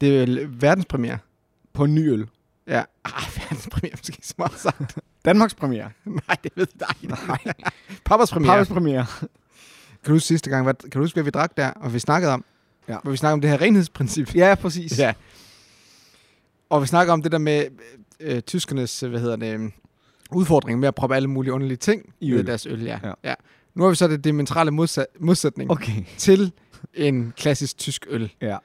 Det er verdenspremiere. På en ny øl. Ja. Ej, verdenspremiere måske smart sagt. Danmarks premiere. Nej, det ved jeg ikke. Nej. Pappas premiere. Pappes premiere. Kan du huske sidste gang, hvad, kan du huske, hvad vi drak der, og vi snakkede om? Ja. Hvor vi snakkede om det her renhedsprincip. Ja, præcis. Ja. Og vi snakker om det der med øh, tyskernes, hvad hedder det, udfordring med at proppe alle mulige underlige ting I øl. deres øl. Ja. Ja. Ja. Nu har vi så det diametrale modsat, modsætning. Okay. til en klassisk tysk øl. Ja.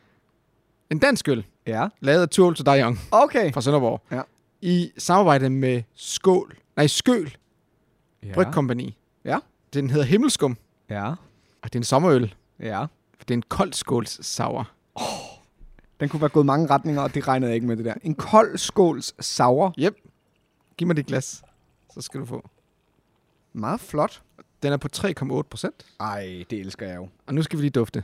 En dansk øl, Ja. lavet af Tuol to Young Okay. fra Sønderborg. Ja. I samarbejde med Skål, nej, Skøl Ja. Brygkompagni. Ja. Den hedder Himmelskum, Ja. og det er en sommerøl. Ja. Det er en kold skåls sour. Den kunne være gået mange retninger, og det regnede jeg ikke med det der. En kold skåls sauer. Yep. Giv mig det glas, så skal du få. Meget flot. Den er på 3,8 procent. Ej, det elsker jeg jo. Og nu skal vi lige dufte.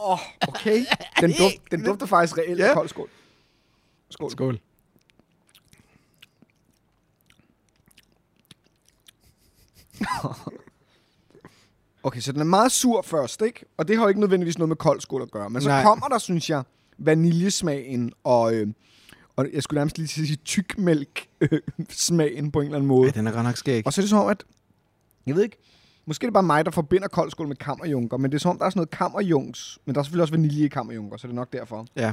Oh, okay. Den, duft, den dufter faktisk reelt Ja. af kold skål. Skål. Skål. Okay, så den er meget sur først, ikke? Og det har jo ikke nødvendigvis noget med kold skål at gøre. Men så Nej. kommer der, synes jeg, vaniljesmagen og, øh, og jeg skulle nærmest lige sige tykmælk-smagen på en eller anden måde. Ja, den er godt nok skæg. Og så er det som om, at, jeg ved ikke, måske er det bare mig, der forbinder kold skål med kammerjunker, men det er som om, der er sådan noget kammerjunks, men der er selvfølgelig også vanilje i kammerjunker, så det er nok derfor. Ja.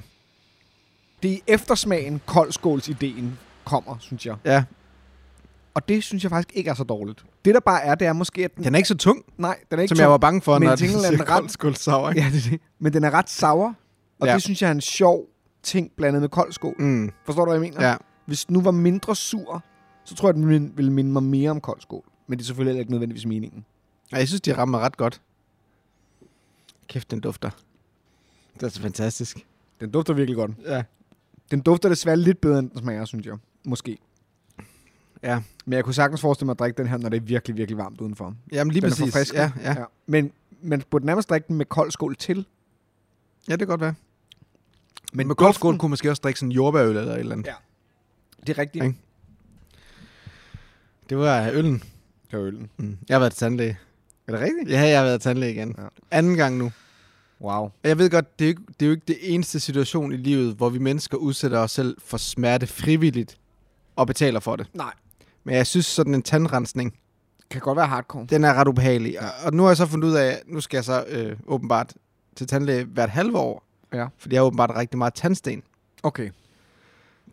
Det er i eftersmagen, koldskålsideen kommer, synes jeg. Ja, Og det synes jeg faktisk ikke er så dårligt. Det der bare er, det er måske, at den, den er ikke så tung, nej, den er ikke som jeg var bange for, men når den siger ret- kold skål sour. Ikke? Ja, det er det. Men den er ret sauer, og Ja. det synes jeg er en sjov ting blandet med kold skål. Mm, Forstår du, hvad jeg mener? ja. Hvis den nu var mindre sur, så tror jeg, at den ville- minde mig mere om kold skål. Men det er selvfølgelig ikke nødvendigvis meningen. Ja. Jeg synes, de rammer ret godt. Kæft, den dufter. Det er så fantastisk. Den dufter virkelig godt. Ja. Den dufter desværre lidt bedre, end den smager, synes jeg. Måske. Ja. Men jeg kunne sagtens forestille mig at drikke den her, når det er virkelig, virkelig varmt udenfor. Jamen lige den er præcis. forfriskende. Ja, ja. ja. Men man burde nærmest drikke den med kold skål til. ja, det kan godt være. Men med kold skål kunne man måske også drikke sådan en jordbærøl eller et eller andet. Ja. Det er rigtigt. Ikke? Det var øllen. Det var øllen. Mm. Jeg har været til tandlæge. Er det rigtigt? Ja, jeg har været tandlæge igen. Ja. Anden gang nu. Wow. Jeg ved godt, det er, jo ikke, det er jo ikke det eneste situation i livet, hvor vi mennesker udsætter os selv for smerte frivilligt og betaler for det. Nej. Men jeg synes, sådan en tandrensning, Kan godt være hardcore. den er ret ubehagelig. Og, og nu har jeg så fundet ud af, at nu skal jeg så øh, åbenbart til tandlæge hvert halve år. Ja. Fordi jeg har åbenbart rigtig meget tandsten. Okay.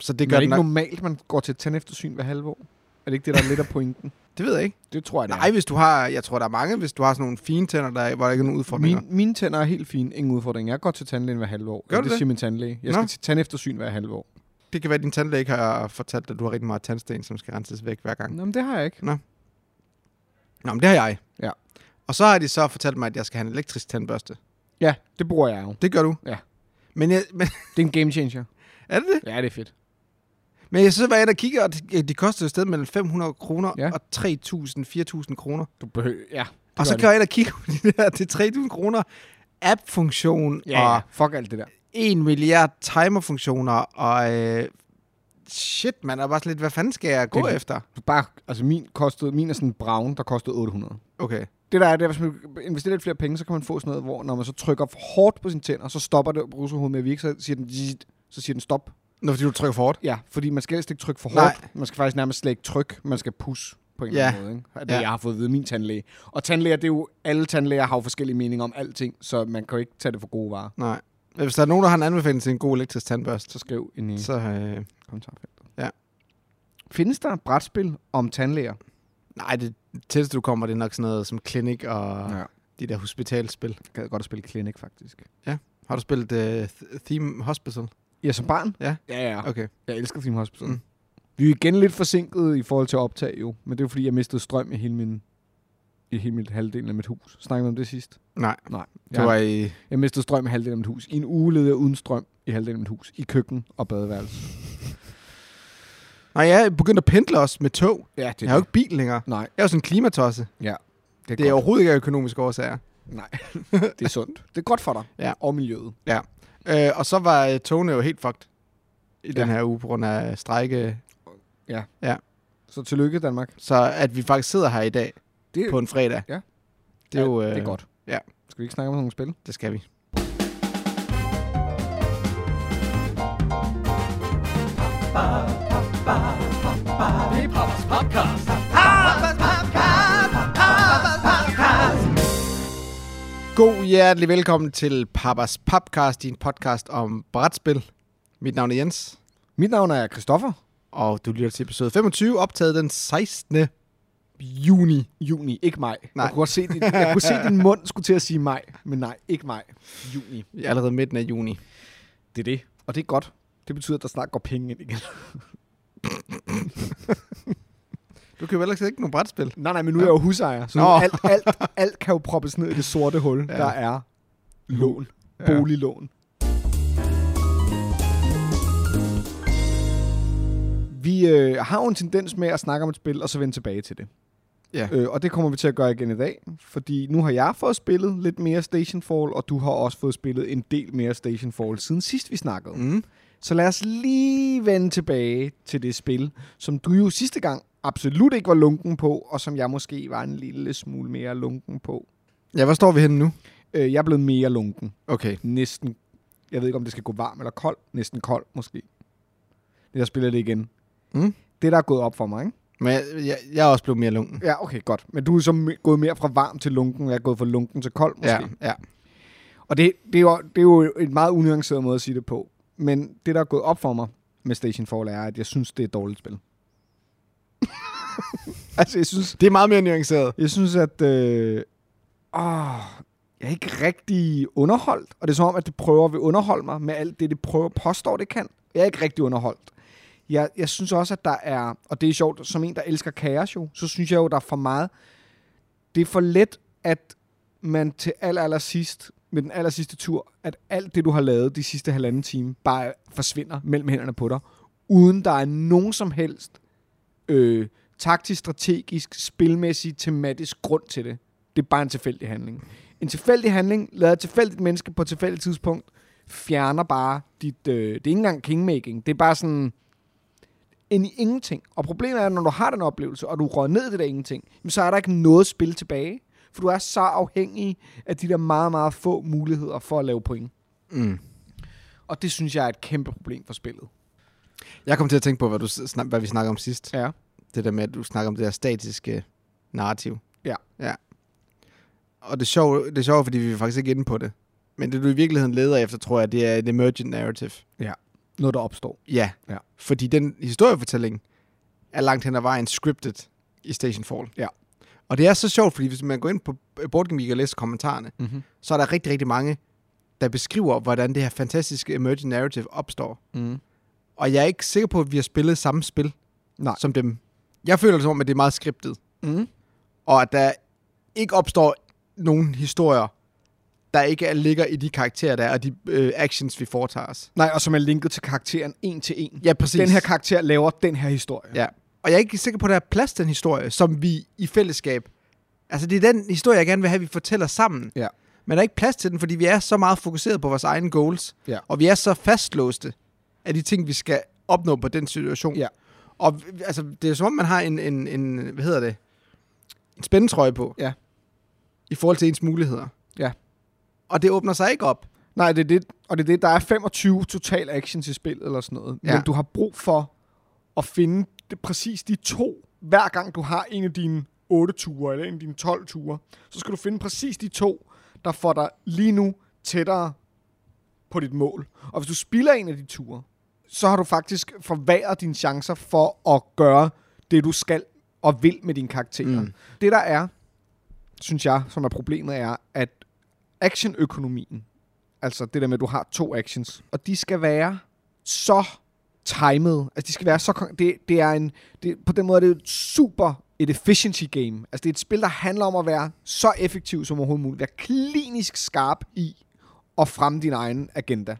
Så det Det gør er det det ikke nok... normalt, man går til et tandeftersyn hver halve år? Er det ikke det, der er lidt af pointen? Det ved jeg ikke. Det tror jeg, det Nej, hvis du har... Jeg tror, der er mange, hvis du har sådan nogle fine tænder, der, hvor der ikke er nogen udfordringer. Min, mine tænder er helt fine. Ingen udfordring. Jeg går til tandlægen hver halve år. Gør det? det? siger min tandlæge. Jeg Nå. skal til tandeftersyn hver halve år. Det kan være, at din tandlæge har fortalt dig, at du har rigtig meget tandsten, som skal renses væk hver gang. Nå, men det har jeg ikke. Nå, men det har jeg. Ja. Og så har de så fortalt mig, at jeg skal have en elektrisk tandbørste. Ja, det bruger jeg jo. Det gør du? Ja. Men, jeg, men Det er en game changer. er det det? Ja, det er fedt. Men jeg så var jeg der kigger, og de, de koster et sted mellem 500 kroner Ja. og 3.000, 4.000 kroner. Du behøver... Ja. det Og så kan jeg ind og kigge på de der til 3.000 kroner app-funktion det. Ja, og Fuck alt det der. 1 milliard timer-funktioner og øh, shit, man er bare sådan lidt, hvad fanden skal jeg gå Det er- efter? Bare, altså min, kostede, min er sådan en brown, der kostede 800. Okay. Det der er, det er, hvis man investerer lidt flere penge, så kan man få sådan noget, hvor når man så trykker hårdt på sine tænder, så stopper det bruserhovedet med at virke, så siger den, så siger den stop. Nå, fordi du trykker for hårdt. Ja, fordi man skal helst ikke trykke for Nej. hårdt. Man skal faktisk nærmest slet ikke trykke. Man skal pusse på en Ja. eller anden måde. Ikke? Det Ja. jeg har fået at vide min tandlæge. Og tandlæger, det er jo, alle tandlæger har jo forskellige meninger om alting, så man kan jo ikke tage det for gode varer. Nej. Hvis der er nogen, der har en anbefaling til en god elektrisk tandbørste, Så skriv ind i så øh, kommentarfeltet. Ja. Findes der et brætspil om tandlæger? nej, det tætteste du kommer, det er nok sådan noget som Clinic og ja. Ja. de der hospitalspil. Jeg gad godt at spille Clinic, faktisk. Har du spillet uh, Theme Hospital? Ja, som barn? Ja. Ja, ja. Okay. Jeg elsker Theme Hospital. Mm. Vi er igen lidt forsinket i forhold til at optage jo, men det er jo fordi, jeg mistede strøm i hele min i hele mit halvdelen af mit hus. Snakkede vi om det sidst? Nej, Nej. det Jeg, var i... jeg mistede strøm i halvdelen af mit hus. I en uge levede jeg uden strøm i halvdelen af mit hus. I køkken og badeværelse. Nej, jeg er begyndt at pendle også med tog. Ja, det Jeg har jo ikke bil længere. Nej, Jeg er jo sådan en klimatosse. det er, Det er godt. overhovedet ikke af økonomiske årsager. Nej, det er sundt. Det er godt for dig. Ja. Og miljøet. Øh, og så var øh, togene jo helt fucked i Ja. den her uge på grund af strejke. Så tillykke, Danmark. Så at vi faktisk sidder her i dag Det, på en fredag. Ja. Det er jo... ja, Øh, det er godt. ja. Skal vi ikke snakke om nogle spil? Det skal vi. God hjertelig velkommen til Papas Podcast, din podcast om brætspil. Mit navn er Jens, Mit navn er Christoffer. og du lytter til episode 25, optaget den 16. juni. Juni, ikke maj. Nej. Jeg kunne, godt se din, jeg kunne se din mund skulle til at sige maj, men nej, ikke maj. Juni. Vi er allerede midten af juni. Det er det. Og det er godt. Det betyder, at der snart går penge ind igen. Du jo ellers ikke nogen brætspil. nej, nej, men nu er jeg jo husejer, så Nå. alt, alt, alt kan jo proppes ned i det sorte hul, ja. der er lån. Ja. Boliglån. Vi øh, har jo en tendens med at snakke om et spil, og så vende tilbage til det. Ja. Øh, og det kommer vi til at gøre igen i dag, fordi nu har jeg fået spillet lidt mere Stationfall, og du har også fået spillet en del mere Stationfall siden sidst vi snakkede. Mm. Så lad os lige vende tilbage til det spil, som du jo sidste gang absolut ikke var lunken på, og som jeg måske var en lille smule mere lunken på. Ja, hvor står vi henne nu? Øh, jeg er blevet mere lunken. Okay. Næsten, jeg ved ikke om det skal gå varm eller kold. Næsten kold måske. Jeg spiller det igen. Mm. Det der er gået op for mig, ikke? Men jeg, jeg, jeg er også blevet mere lunken. Ja, okay, godt. Men du er så gået mere fra varm til lunken, og jeg er gået fra lunken til kold måske. Ja, ja. Og det, det, er jo, det er jo et meget unuanceret måde at sige det på. Men det, der er gået op for mig med Station Fall, er, at jeg synes, det er et dårligt spil. altså, jeg synes, Det er meget mere nuanceret. jeg synes at... Øh, åh, jeg er ikke rigtig underholdt. Og det er som om, at det prøver at underholde mig med alt det, det prøver påstår, det kan. Jeg er ikke rigtig underholdt. Jeg, jeg synes også, at der er... Og det er sjovt, som en, der elsker kaos jo, så synes jeg jo, der er for meget... Det er for let, at man til aller, aller sidst, med den aller sidste tur, at alt det, du har lavet de sidste halvanden time, bare forsvinder mellem hænderne på dig, uden der er nogen som helst øh, taktisk, strategisk, spilmæssig, tematisk grund til det. Det er bare en tilfældig handling. En tilfældig handling, lavet af et tilfældigt menneske på et tilfældigt tidspunkt, fjerner bare dit... Øh, det er ikke engang kingmaking. Det er bare sådan en i ingenting. Og problemet er, at når du har den oplevelse, og du rører ned i det der ingenting, så er der ikke noget spil tilbage. For du er så afhængig af de der meget, meget få muligheder for at lave point. Mm. Og det synes jeg er et kæmpe problem for spillet. Jeg kom til at tænke på, hvad, du, snak, hvad vi snakkede om sidst. Ja. Det der med, at du snakker om det her statiske narrativ. Ja. Ja. Og det er sjovt, det er sjovt, fordi vi er faktisk ikke inde på det. Men det, du i virkeligheden leder efter, tror jeg, det er et emergent narrative. Noget, der opstår. Ja. Ja. Fordi den historiefortælling er langt hen ad vejen scripted i Station Fall. Ja. Og det er så sjovt, fordi hvis man går ind på Board Game Geek og læser kommentarerne, Mm-hmm. så er der rigtig, rigtig mange, der beskriver, hvordan det her fantastiske emergent narrative opstår. Mm. Og jeg er ikke sikker på, at vi har spillet samme spil Nej. som dem. Jeg føler det som om, at det er meget skriptet. Mm. Og at der ikke opstår nogen historier, der ikke er, ligger i de karakterer, der er, og de øh, actions, vi foretager os. Nej, og som er linket til karakteren en til en. Ja, præcis. Den her karakter laver den her historie. Ja. Og jeg er ikke sikker på, at der er plads til den historie, som vi i fællesskab... Altså, det er den historie, jeg gerne vil have, at vi fortæller sammen. Ja. Men der er ikke plads til den, fordi vi er så meget fokuseret på vores egne goals. Ja. Og vi er så fastlåste af de ting, vi skal opnå på den situation. Ja. Og altså, det er som om, man har en, en, en hvad hedder det, en spændetrøje på. Ja. I forhold til ens muligheder. Ja. Og det åbner sig ikke op. Nej, det er det, og det er det, der er 25 total actions i spillet eller sådan noget. Ja. Men du har brug for at finde det, præcis de to, hver gang du har en af dine 8 ture, eller en af dine 12 ture, så skal du finde præcis de to, der får dig lige nu tættere på dit mål. Og hvis du spiller en af de ture, så har du faktisk forværret dine chancer for at gøre det, du skal og vil med dine karakterer. Mm. Det der er, synes jeg, som er problemet, er, at actionøkonomien, altså det der med, at du har to actions, og de skal være så timet, altså de skal være så, det, det er en, det, på den måde er det et super et efficiency game. Altså det er et spil, der handler om at være så effektiv som overhovedet muligt. Være klinisk skarp i at fremme din egen agenda.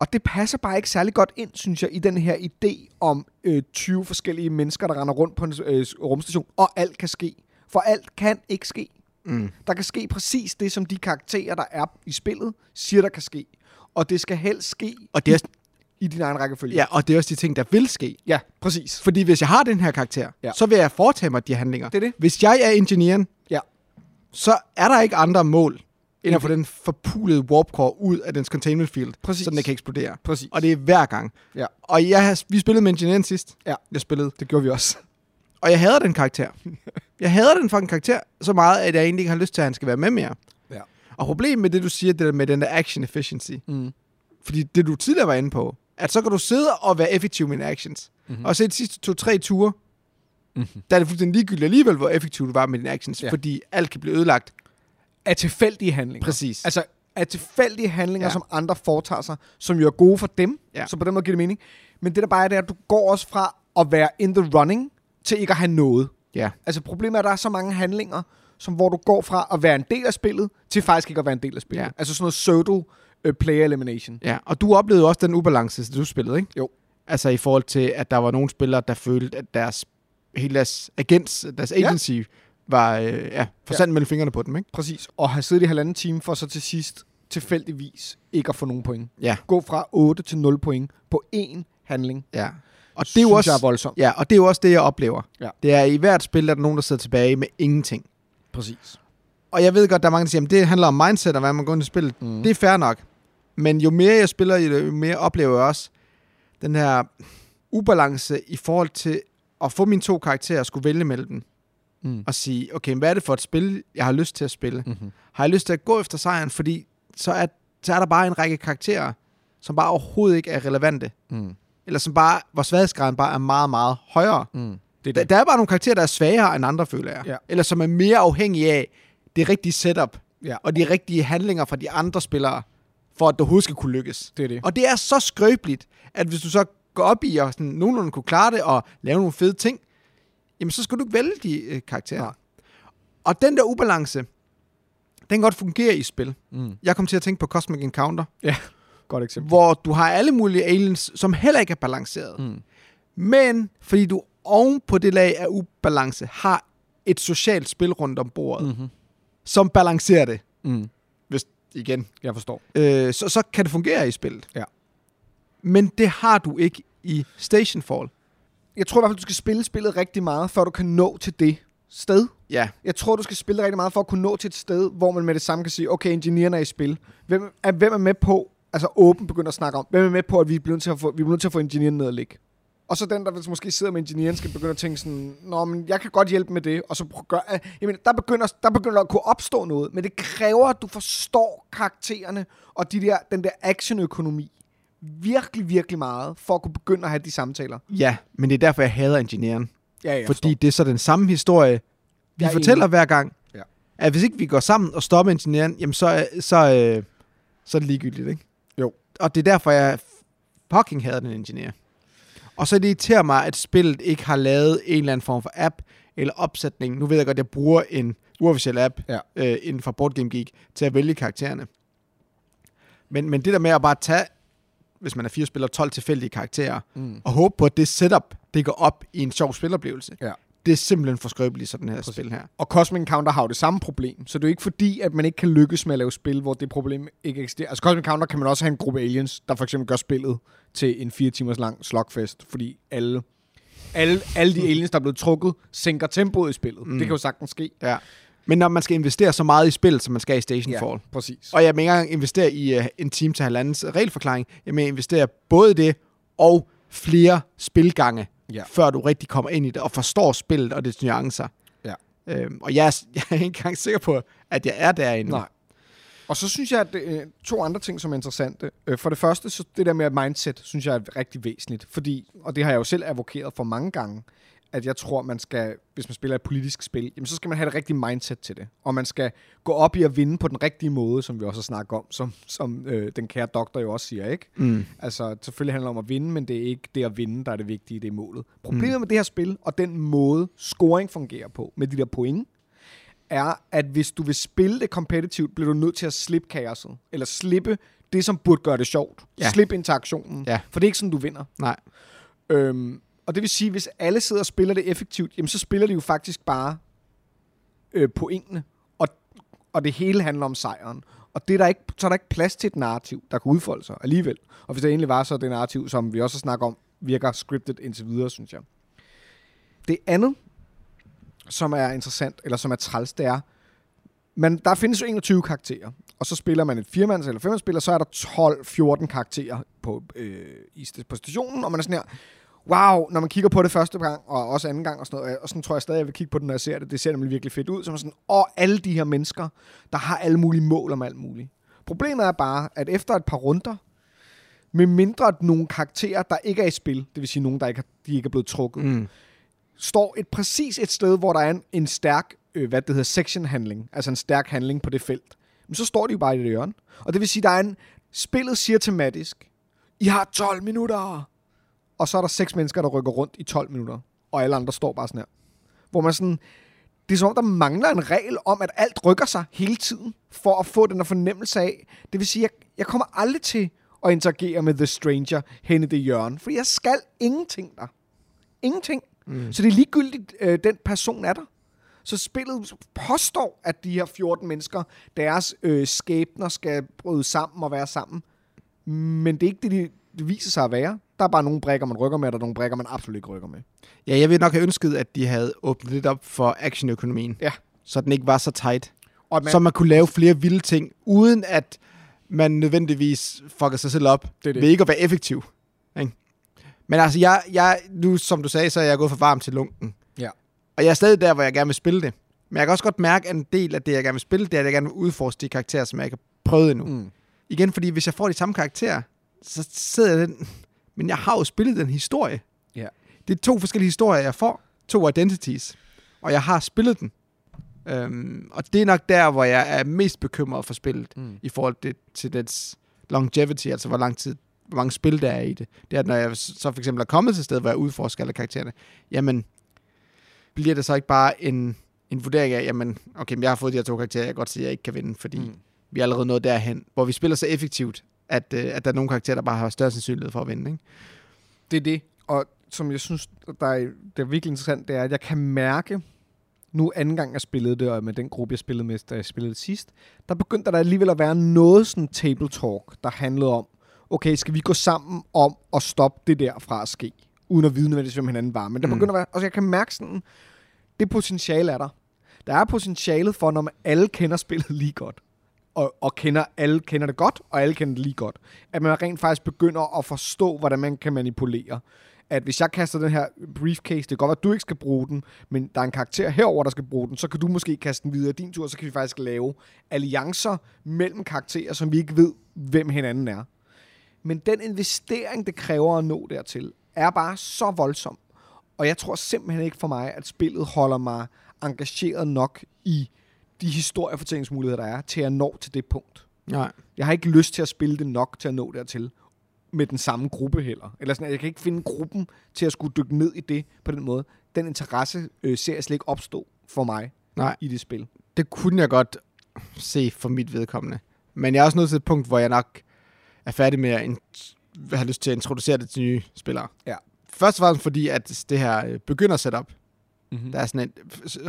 Og det passer bare ikke særlig godt ind, synes jeg, i den her idé om øh, 20 forskellige mennesker, der render rundt på en øh, rumstation, og alt kan ske. For alt kan ikke ske. Mm. Der kan ske præcis det, som de karakterer, der er i spillet, siger, der kan ske. Og det skal helst ske Og det er, i din egen rækkefølge. ja, og det er også de ting, der vil ske. ja præcis. Fordi hvis jeg har den her karakter, ja. så vil jeg foretage mig de handlinger. Det er det. Hvis jeg er ingeniøren, Ja. så er der ikke andre mål, end at få den forpulede warp core ud af dens containment field, Præcis. så den kan eksplodere. Præcis. Og det er hver gang. Ja. Og jeg vi spillede med ingeniøren sidst. Ja. Jeg spillede. Det gjorde vi også. Og jeg hader den karakter. Jeg hader den fucking karakter så meget, at jeg egentlig ikke har lyst til, at han skal være med mere. Ja. Og problemet med det, du siger, det der med den der action efficiency, Mm. fordi det du tidligere var inde på, at så kan du sidde og være effektiv med actions. Mhm. Mm-hmm. Og så i de sidste to-tre ture, Mhm. der er det fuldstændig ligegyldigt alligevel, hvor effektiv du var med dine actions, ja. fordi alt kan blive ødelagt. Af tilfældige handlinger. Præcis. Altså, af tilfældige handlinger, ja. Som andre foretager sig, som jo er gode for dem, ja. Så på den måde giver det mening. Men det der bare er, det er, at du går også fra at være in the running, til ikke at have noget. Ja. Altså problemet er, at der er så mange handlinger, som hvor du går fra at være en del af spillet, til faktisk ikke at være en del af spillet. Ja. Altså sådan noget pseudo uh, player elimination. Ja, og du oplevede også den ubalance, du spillede, ikke? Jo. Altså i forhold til, at der var nogle spillere, der følte, at deres, hele deres agens, deres agency, ja. Var øh, ja, forsandt ja. mellem fingrene på dem, ikke? Præcis. Og have siddet i halvanden time for så til sidst tilfældigvis ikke at få nogen point. Ja. Gå fra 8 til 0 point på én handling. Ja. Og det er jo også, jeg er voldsomt. ja, og det er jo også det, jeg oplever. Ja. Det er i hvert spil, der er der nogen, der sidder tilbage med ingenting. Præcis. Og jeg ved godt, der er mange, der siger, at det handler om mindset og hvad man går ind i spillet. Mm. Det er fair nok. Men jo mere jeg spiller jo mere oplever jeg også den her ubalance i forhold til at få mine to karakterer og skulle vælge mellem dem. Mm. Og sige, okay, hvad er det for et spil, jeg har lyst til at spille? Mm-hmm. Har jeg lyst til at gå efter sejren? Fordi så er, så er der bare en række karakterer, som bare overhovedet ikke er relevante. Mm. Eller som bare, hvor sværhedsgraden bare er meget, meget højere. Mm. Det er Der, det. der er bare nogle karakterer, der er svagere end andre, føler jeg. Ja. Eller som er mere afhængige af det rigtige setup, Ja. og de rigtige handlinger fra de andre spillere, for at det overhovedet skal kunne lykkes. Det er det. Og det er så skrøbeligt, at hvis du så går op i og sådan, nogenlunde kunne klare det, og lave nogle fede ting, jamen så skal du ikke vælge de øh, karakterer. Nej. Og den der ubalance, den kan godt fungere i spil. Mm. Jeg kom til at tænke på Cosmic Encounter, Godt eksempel. hvor du har alle mulige aliens, som heller ikke er balanceret. Mm. Men fordi du oven på det lag af ubalance har et socialt spil rundt om bordet, mm. Mm-hmm. som balancerer det, Mm. hvis igen, Jeg forstår. øh, så, så kan det fungere i spillet. Ja. Men det har du ikke i Stationfall. Jeg tror i hvert fald, du skal spille spillet rigtig meget, før du kan nå til det sted. Ja. Jeg tror, du skal spille rigtig meget for at kunne nå til et sted, hvor man med det samme kan sige, okay, ingeniørerne er i spil. Hvem er, hvem er med på, altså åben begynder at snakke om, hvem er med på, at vi bliver nødt til at få, vi bliver nødt til at få ingeniøren ned og ligge. Og så den, der måske sidder med ingeniøren, skal begynde at tænke sådan, Nå, men jeg kan godt hjælpe med det, og så gør, jamen, der begynder, der begynder at kunne opstå noget, men det kræver, at du forstår karaktererne, og de der, den der actionøkonomi, virkelig, virkelig meget, for at kunne begynde at have de samtaler. Ja, men det er derfor, jeg hader ingeniøren. Ja, jeg fordi det er så den samme historie, vi Jeg er fortæller enig. hver gang. Ja. At hvis ikke vi går sammen og stopper ingeniøren, jamen så, så, øh, så er det ligegyldigt, ikke? Jo. Og det er derfor, jeg fucking hader den ingeniør. Og så det irriterer mig, at spillet ikke har lavet en eller anden form for app eller opsætning. Nu ved jeg godt, at jeg bruger en uofficiel app Ja. øh, inden for Board Game Geek til at vælge karaktererne. Men, men det der med at bare tage, hvis man er fire spillere, 12 tilfældige karakterer, Mm. og håbe på, at det setup, det går op i en sjov spilleroplevelse. Ja. Det er simpelthen for skrøbeligt, sådan her Præcis. spil her. Og Cosmic Encounter har jo det samme problem, så det er jo ikke fordi, at man ikke kan lykkes med at lave spil, hvor det problem ikke eksisterer. Altså Cosmic Encounter kan man også have en gruppe aliens, der for eksempel gør spillet til en fire timers lang slugfest, fordi alle, alle, alle de aliens, der er blevet trukket, sænker tempoet i spillet. Mm. Mm. Det kan jo sagtens ske. Ja. Men når man skal investere så meget i spil, som man skal i Stationfall, ja. præcis. og jeg vil ikke engang investere i uh, en time til halvandens regelforklaring, jeg vil investere både det og flere spilgange, Ja. før du rigtig kommer ind i det og forstår spillet og dets nuancer. Ja. Øhm, og jeg er, jeg er ikke engang sikker på, at jeg er derinde. Nej. Og så synes jeg, at det, øh, to andre ting, som er interessante. Øh, For det første, så det der med mindset, synes jeg er rigtig væsentligt. Fordi, og det har jeg jo selv advokeret for mange gange, at jeg tror, man skal, hvis man spiller et politisk spil, jamen, så skal man have det rigtige mindset til det. Og man skal gå op i at vinde på den rigtige måde, som vi også har snakket om, som, som øh, den kære doktor jo også siger, ikke? Mm. Altså, selvfølgelig handler det om at vinde, men det er ikke det at vinde, der er det vigtige, det er målet. Problemet mm. med det her spil, og den måde scoring fungerer på, med de der point, er, at hvis du vil spille det competitivt, bliver du nødt til at slippe kaoset. Eller slippe det, som burde gøre det sjovt. Ja. Slippe interaktionen. Ja. For det er ikke sådan, du vinder. Nej. Øhm, og det vil sige, hvis alle sidder og spiller det effektivt, jamen så spiller de jo faktisk bare øh, pointene. Og, og det hele handler om sejren. Og det er der ikke, så er der ikke plads til et narrativ, der kan udfolde sig alligevel. Og hvis det egentlig var så det narrativ, som vi også har snakket om, virker scripted indtil videre, synes jeg. Det andet, som er interessant, eller som er træls, det er, men der findes jo 21 karakterer, og så spiller man et firmands- eller femmandsspil, og så er der 12-14 karakterer på, øh, i, på stationen, og man er sådan her, wow, når man kigger på det første gang, og også anden gang og sådan noget, og sådan tror jeg stadig, jeg vil kigge på den, når jeg ser det. Det ser nemlig virkelig fedt ud. Som sådan, og alle de her mennesker, der har alle mulige mål om alt muligt. Problemet er bare, at efter et par runder, med mindre at nogle karakterer, der ikke er i spil, det vil sige nogen, der ikke, de ikke er blevet trukket, Mm. står et præcis et sted, hvor der er en, en stærk, øh, hvad det hedder, section-handling, altså en stærk handling på det felt, men så står de jo bare i det hjørne. Og det vil sige, der er en, spillet siger tematisk, I har 12 minutter, og så er der seks mennesker, der rykker rundt i 12 minutter, og alle andre står bare sådan her. Hvor man sådan, det er som om, der mangler en regel om, at alt rykker sig hele tiden, for at få den her fornemmelse af, det vil sige, jeg, jeg kommer aldrig til at interagere med The Stranger hen i det hjørne, for jeg skal ingenting der. Ingenting. Mm. Så det er ligegyldigt, øh, den person er der. Så spillet påstår, at de her 14 mennesker, deres øh, skæbner skal bryde sammen og være sammen. Men det er ikke det, de, det viser sig at være. Der er bare nogle brækker, man rykker med, og der er nogle brækker, man absolut ikke rykker med. Ja, jeg ville nok have ønsket, at de havde åbnet lidt op for actionøkonomien. Ja. Så den ikke var så tight. Og Man... Så man kunne lave flere vilde ting, uden at man nødvendigvis fucker sig selv op Det er det. ved ikke at være effektiv. Ikke? Men altså, jeg, jeg, nu som du sagde, så er jeg gået for varm til lunken. Ja. Og jeg er stadig der, hvor jeg gerne vil spille det. Men jeg kan også godt mærke, at en del af det, jeg gerne vil spille, det er, at jeg gerne vil udforske de karakterer, som jeg ikke har prøvet endnu. Mm. Igen, fordi hvis jeg får de samme karakterer, så sidder jeg den... Men jeg har jo spillet den historie. Ja. Det er to forskellige historier, jeg får. To identities. Og jeg har spillet den. Øhm, og det er nok der, hvor jeg er mest bekymret for spillet, Mm. i forhold til, til dets longevity, altså hvor lang tid, hvor mange spil der er i det. Det er, at når jeg så for eksempel er kommet til et sted, hvor jeg udforsker alle karaktererne, jamen, bliver det så ikke bare en, en vurdering af, jamen, okay, men jeg har fået de her to karakterer, jeg kan godt sige, at jeg ikke kan vinde, fordi mm. vi er allerede nået derhen, hvor vi spiller så effektivt, at, øh, at der er nogle karakterer, der bare har større sandsynlighed for at vinde. Ikke? Det er det. Og som jeg synes, der er, det er virkelig interessant, det er, at jeg kan mærke, nu anden gang jeg spillede det, og med den gruppe, jeg spillede med, da jeg spillede det sidst, der begyndte der alligevel at være noget sådan table talk, der handlede om, okay, skal vi gå sammen om at stoppe det der fra at ske, uden at vide nødvendigvis, hvem hinanden var. Men der Mm. begynder at være, og jeg kan mærke sådan, det potentiale er der. Der er potentialet for, når man alle kender spillet lige godt, og, og kender, alle kender det godt, og alle kender det lige godt, at man rent faktisk begynder at forstå, hvordan man kan manipulere. At hvis jeg kaster den her briefcase, det kan godt være, at du ikke skal bruge den, men der er en karakter herover der skal bruge den, så kan du måske kaste den videre din tur, så kan vi faktisk lave alliancer mellem karakterer, som vi ikke ved, hvem hinanden er. Men den investering, det kræver at nå dertil, er bare så voldsom. Og jeg tror simpelthen ikke for mig, at spillet holder mig engageret nok i de historiefortællingsmuligheder, der er, til at nå til det punkt. Nej. Jeg har ikke lyst til at spille det nok til at nå dertil med den samme gruppe heller. Eller sådan, jeg kan ikke finde gruppen til at skulle dykke ned i det på den måde. Den interesse øh, ser jeg slet ikke opstå for mig Nej. i det spil. Det kunne jeg godt se for mit vedkommende. Men jeg er også nået til et punkt, hvor jeg nok er færdig med at have lyst til at introducere det til nye spillere. Ja. Først og fremmest fordi, at det her øh, begynder setup, Mm-hmm. der er sådan et,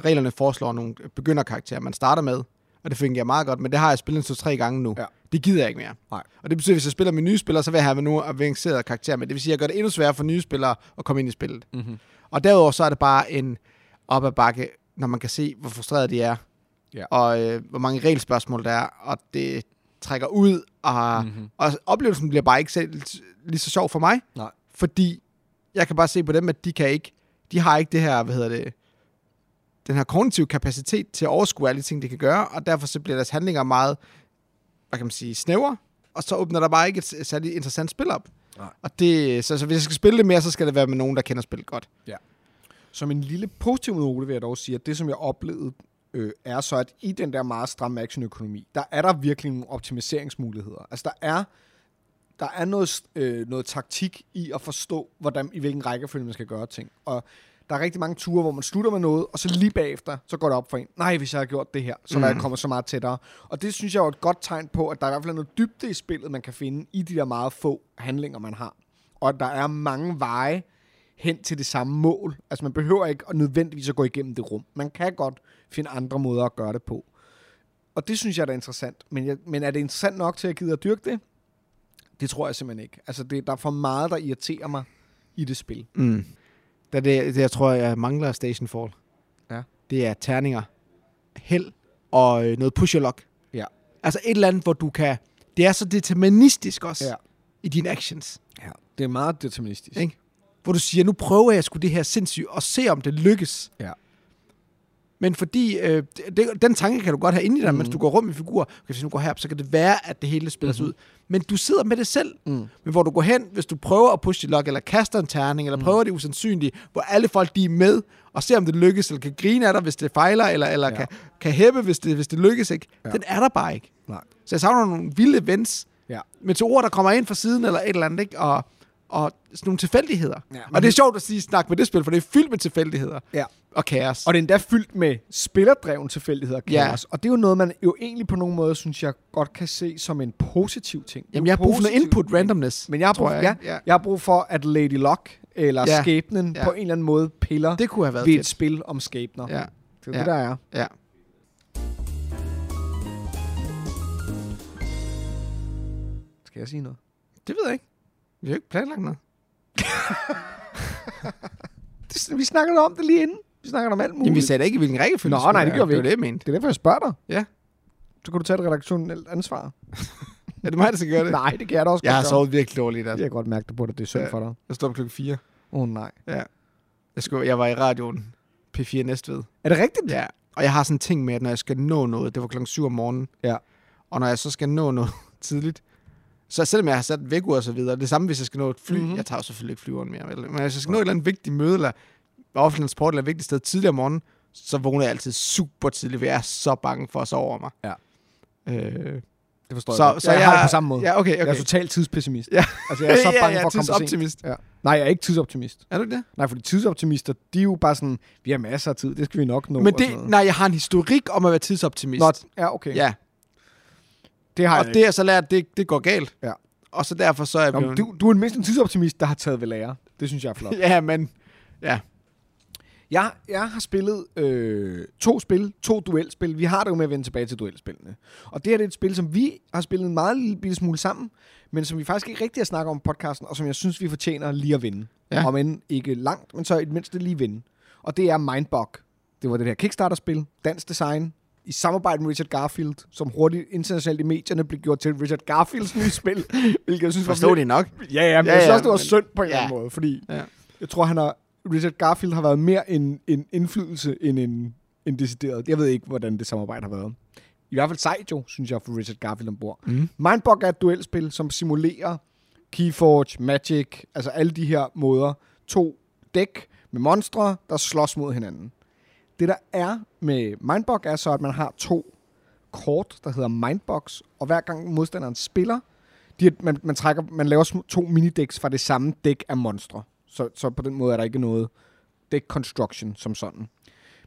reglerne foreslår nogle begynderkarakterer, man starter med, og det fungerer meget godt, men det har jeg spillet to-tre gange nu. Ja. Det gider jeg ikke mere. Nej. Og det betyder, at hvis jeg spiller med nye spillere, så vil jeg have nogle avancerede karakterer med. Det vil sige, at jeg gør det endnu sværere for nye spillere at komme ind i spillet. Mm-hmm. Og derudover så er det bare en op ad bakke, når man kan se, hvor frustreret de er, Ja. og øh, hvor mange regelspørgsmål der er, og det trækker ud, og, Mm-hmm. og oplevelsen bliver bare ikke selv lige så sjov for mig, Nej. fordi jeg kan bare se på dem, at de kan ikke, de har ikke det her, hvad hedder det, den her kognitive kapacitet til at overskue alle de ting, de kan gøre, og derfor så bliver deres handlinger meget, hvad kan man sige, snævre, og så åbner der bare ikke et særligt interessant spil op. Nej. Og det, så, så hvis jeg skal spille det mere, så skal det være med nogen, der kender spillet godt. Som en lille positiv note vil jeg dog sige, at det, som jeg oplevede, øh, er så, at i den der meget stramme actionøkonomi, der er der virkelig nogle optimaliseringsmuligheder. Altså, der er, der er noget, øh, noget taktik i at forstå, hvordan, i hvilken rækkefølge man skal gøre ting. Og der er rigtig mange ture, hvor man slutter med noget, og så lige bagefter, så går det op for en. Nej, hvis jeg har gjort det her, så var jeg Mm. kommet så meget tættere. Og det synes jeg er et godt tegn på, at der i hvert fald er noget dybde i spillet, man kan finde i de der meget få handlinger, man har. Og at der er mange veje hen til det samme mål. Altså man behøver ikke at nødvendigvis at gå igennem det rum. Man kan godt finde andre måder at gøre det på. Og det synes jeg er interessant. Men, jeg, men er det interessant nok til at gide at dyrke det? Det tror jeg simpelthen ikke. Altså det, der er for meget, der irriterer mig i det spil. Mm. Det, er det, det, jeg tror, jeg mangler Station Fall. Ja. Det er terninger, held og øh, noget push luck. Ja. Altså et eller andet, hvor du kan... Det er så deterministisk også Ja. i dine actions. Ja. Det er meget deterministisk. Ikke? hvor du siger, nu prøver jeg sgu det her sindssygt, og se om det lykkes. Ja. Men fordi, øh, det, den tanke kan du godt have inde i dig, mm. Mens du går rundt med figurer. Okay, hvis nu går herop, så kan det være, at det hele spiller sig Mhm. ud. Men du sidder med det selv. Mm. Men hvor du går hen, hvis du prøver at pushe dit luck, eller kaster en terning, eller Mm. prøver det usandsynlige, hvor alle folk de er med, og ser om det lykkes, eller kan grine af dig, hvis det fejler, eller, eller Ja. kan, kan hæppe, hvis det, hvis det lykkes ikke. Ja. Den er der bare ikke. Nej. Så jeg savner nogle vilde events, Ja. meteorer, der kommer ind fra siden, eller et eller andet, ikke? Og, og sådan nogle tilfældigheder. Ja, Ja, og det er sjovt at sige snak med det spil, for det er fyldt med tilfældigheder Ja. og kaos. Og det er endda fyldt med spillerdreven tilfældigheder og Ja. kaos. Og det er jo noget, man jo egentlig på nogen måde, synes jeg, godt kan se som en positiv ting. Jamen, jeg har brug for noget input men- randomness. Men jeg har, brug, tror ja, jeg. Ja. jeg har brug for, at Lady Luck eller ja. Ja. skæbnen Ja. på en eller anden måde piller Det kunne have været ved et fedt. spil om skæbner. Ja, Det er Ja. det, der er. ja. Skal jeg sige noget? Det ved jeg ikke. Vi har jo ikke planlagt noget. Det, vi snakkede om det lige inden. Vi snakkede om alt muligt. Jamen, vi sagde da ikke, hvilken rækkefølge Nå, nej, det gjorde vi Det var ikke. det, jeg mente. Det er derfor, jeg spørger dig. Ja. Så kan du tage et redaktionelt ansvar. Er det mig, der skal gøre det? Nej, det kan jeg da også Jeg har gøre. sovet virkelig dårligt. Jeg Altså. kan godt mærke det på dig. Det er synd Ja. for dig. Jeg op klokken 4. Åh oh, nej. Ja. Jeg, skulle, jeg var i radioen. P4 Næstved. Er det rigtigt? Ja. Og jeg har sådan en ting med, at når jeg skal nå noget, det var klokken 7 om morgenen. Ja. Og når jeg så skal nå noget tidligt, så selvom jeg har sat væk og så videre, det samme hvis jeg skal nå et fly, Mhm. mm-hmm. jeg tager jo selvfølgelig ikke flyveren mere, men hvis jeg skal nå et eller andet vigtigt møde, eller offentlig transport, eller et vigtigt sted tidligere om morgenen, så vågner jeg altid super tidligt, for jeg er så bange for at sove over mig. Ja. Øh, Det forstår så, jeg godt. så jeg, jeg, har det på samme måde. Ja, okay, Jeg er okay. totalt tidspessimist. Ja. Altså, jeg er så bange ja, for at komme for sent. Ja. Nej, jeg er ikke tidsoptimist. Er du ikke det? Nej, fordi tidsoptimister, de er jo bare sådan, vi har masser af tid, det skal vi nok nå. Men det, nej, jeg har en historik om at være tidsoptimist. Nå, ja, okay. Ja, det har og jeg det er så lært, det, det går galt. Ja. Og så derfor så er jeg Nå, blevet... du, du er mindst en tidsoptimist, der har taget ved lære. Det synes jeg er flot. Ja, men... Ja. Jeg, jeg har spillet øh, to spil, to duelspil. Vi har det jo med at vende tilbage til duelspillene. Og det her det er et spil, som vi har spillet en meget lille bitte smule sammen, men som vi faktisk ikke rigtig har snakket om på podcasten, og som jeg synes, vi fortjener lige at vinde. Ja. Om end ikke langt, men så i det mindste lige vinde. Og det er Mindbug. Det var det her Kickstarter-spil, dansk design, i samarbejde med Richard Garfield, som hurtigt internationalt i medierne blev gjort til Richard Garfields nye spil, hvilket jeg synes var Forstå det nok. Ja, ja, men Ja, jeg synes ja, også, det var men- synd på en ja. anden måde, fordi Ja. jeg tror, han har, Richard Garfield har været mere en, en indflydelse end en, en decideret. Jeg ved ikke, hvordan det samarbejde har været. I hvert fald sejt jo, synes jeg, for Richard Garfield ombord. Mm. Mindbug er et duelspil, som simulerer Keyforge, Magic, altså alle de her måder. To dæk med monstre, der slås mod hinanden. Det der er med Mindbox, er så, at man har to kort, der hedder Mindbox, og hver gang modstanderen spiller, de, man, man, trækker, man laver to minidæks fra det samme dæk af monstre. Så, så på den måde er der ikke noget deck construction som sådan.